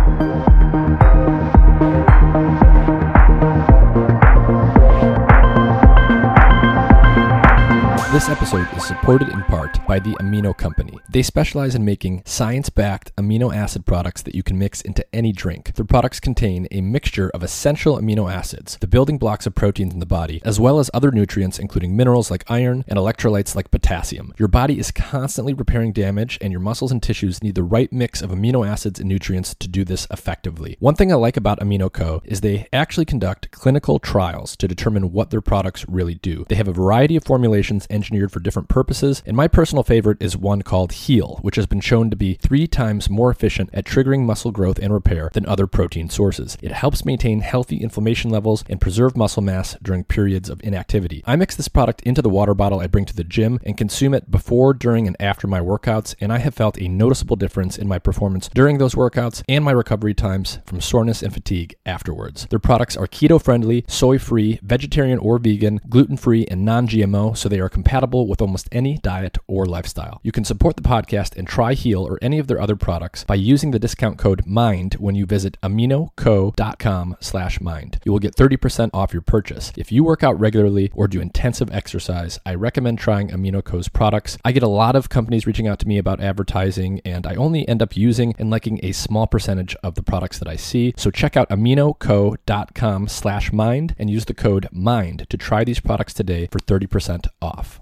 This episode is supported in part by the Amino Company. They specialize in making science backed amino acid products that you can mix into any drink. Their products contain a mixture of essential amino acids, the building blocks of proteins in the body, as well as other nutrients, including minerals like iron and electrolytes like potassium. Your body is constantly repairing damage, and your muscles and tissues need the right mix of amino acids and nutrients to do this effectively. One thing I like about Amino Co. is they actually conduct clinical trials to determine what their products really do. They have a variety of formulations and engineered for different purposes, and my personal favorite is one called Heal, which has been shown to be three times more efficient at triggering muscle growth and repair than other protein sources. It helps maintain healthy inflammation levels and preserve muscle mass during periods of inactivity. I mix this product into the water bottle I bring to the gym and consume it before, during, and after my workouts, and I have felt a noticeable difference in my performance during those workouts and my recovery times from soreness and fatigue afterwards. Their products are keto friendly, soy free, vegetarian or vegan, gluten free, and non GMO, so they are compatible compatible with almost any diet or lifestyle. You can support the podcast and try Heal or any of their other products by using the discount code MIND when you visit aminoco.com slash mind. You will get 30% off your purchase. If you work out regularly or do intensive exercise, I recommend trying AminoCo's products. I get a lot of companies reaching out to me about advertising, and I only end up using and liking a small percentage of the products that I see. So check out aminoco.com slash mind and use the code MIND to try these products today for 30% off.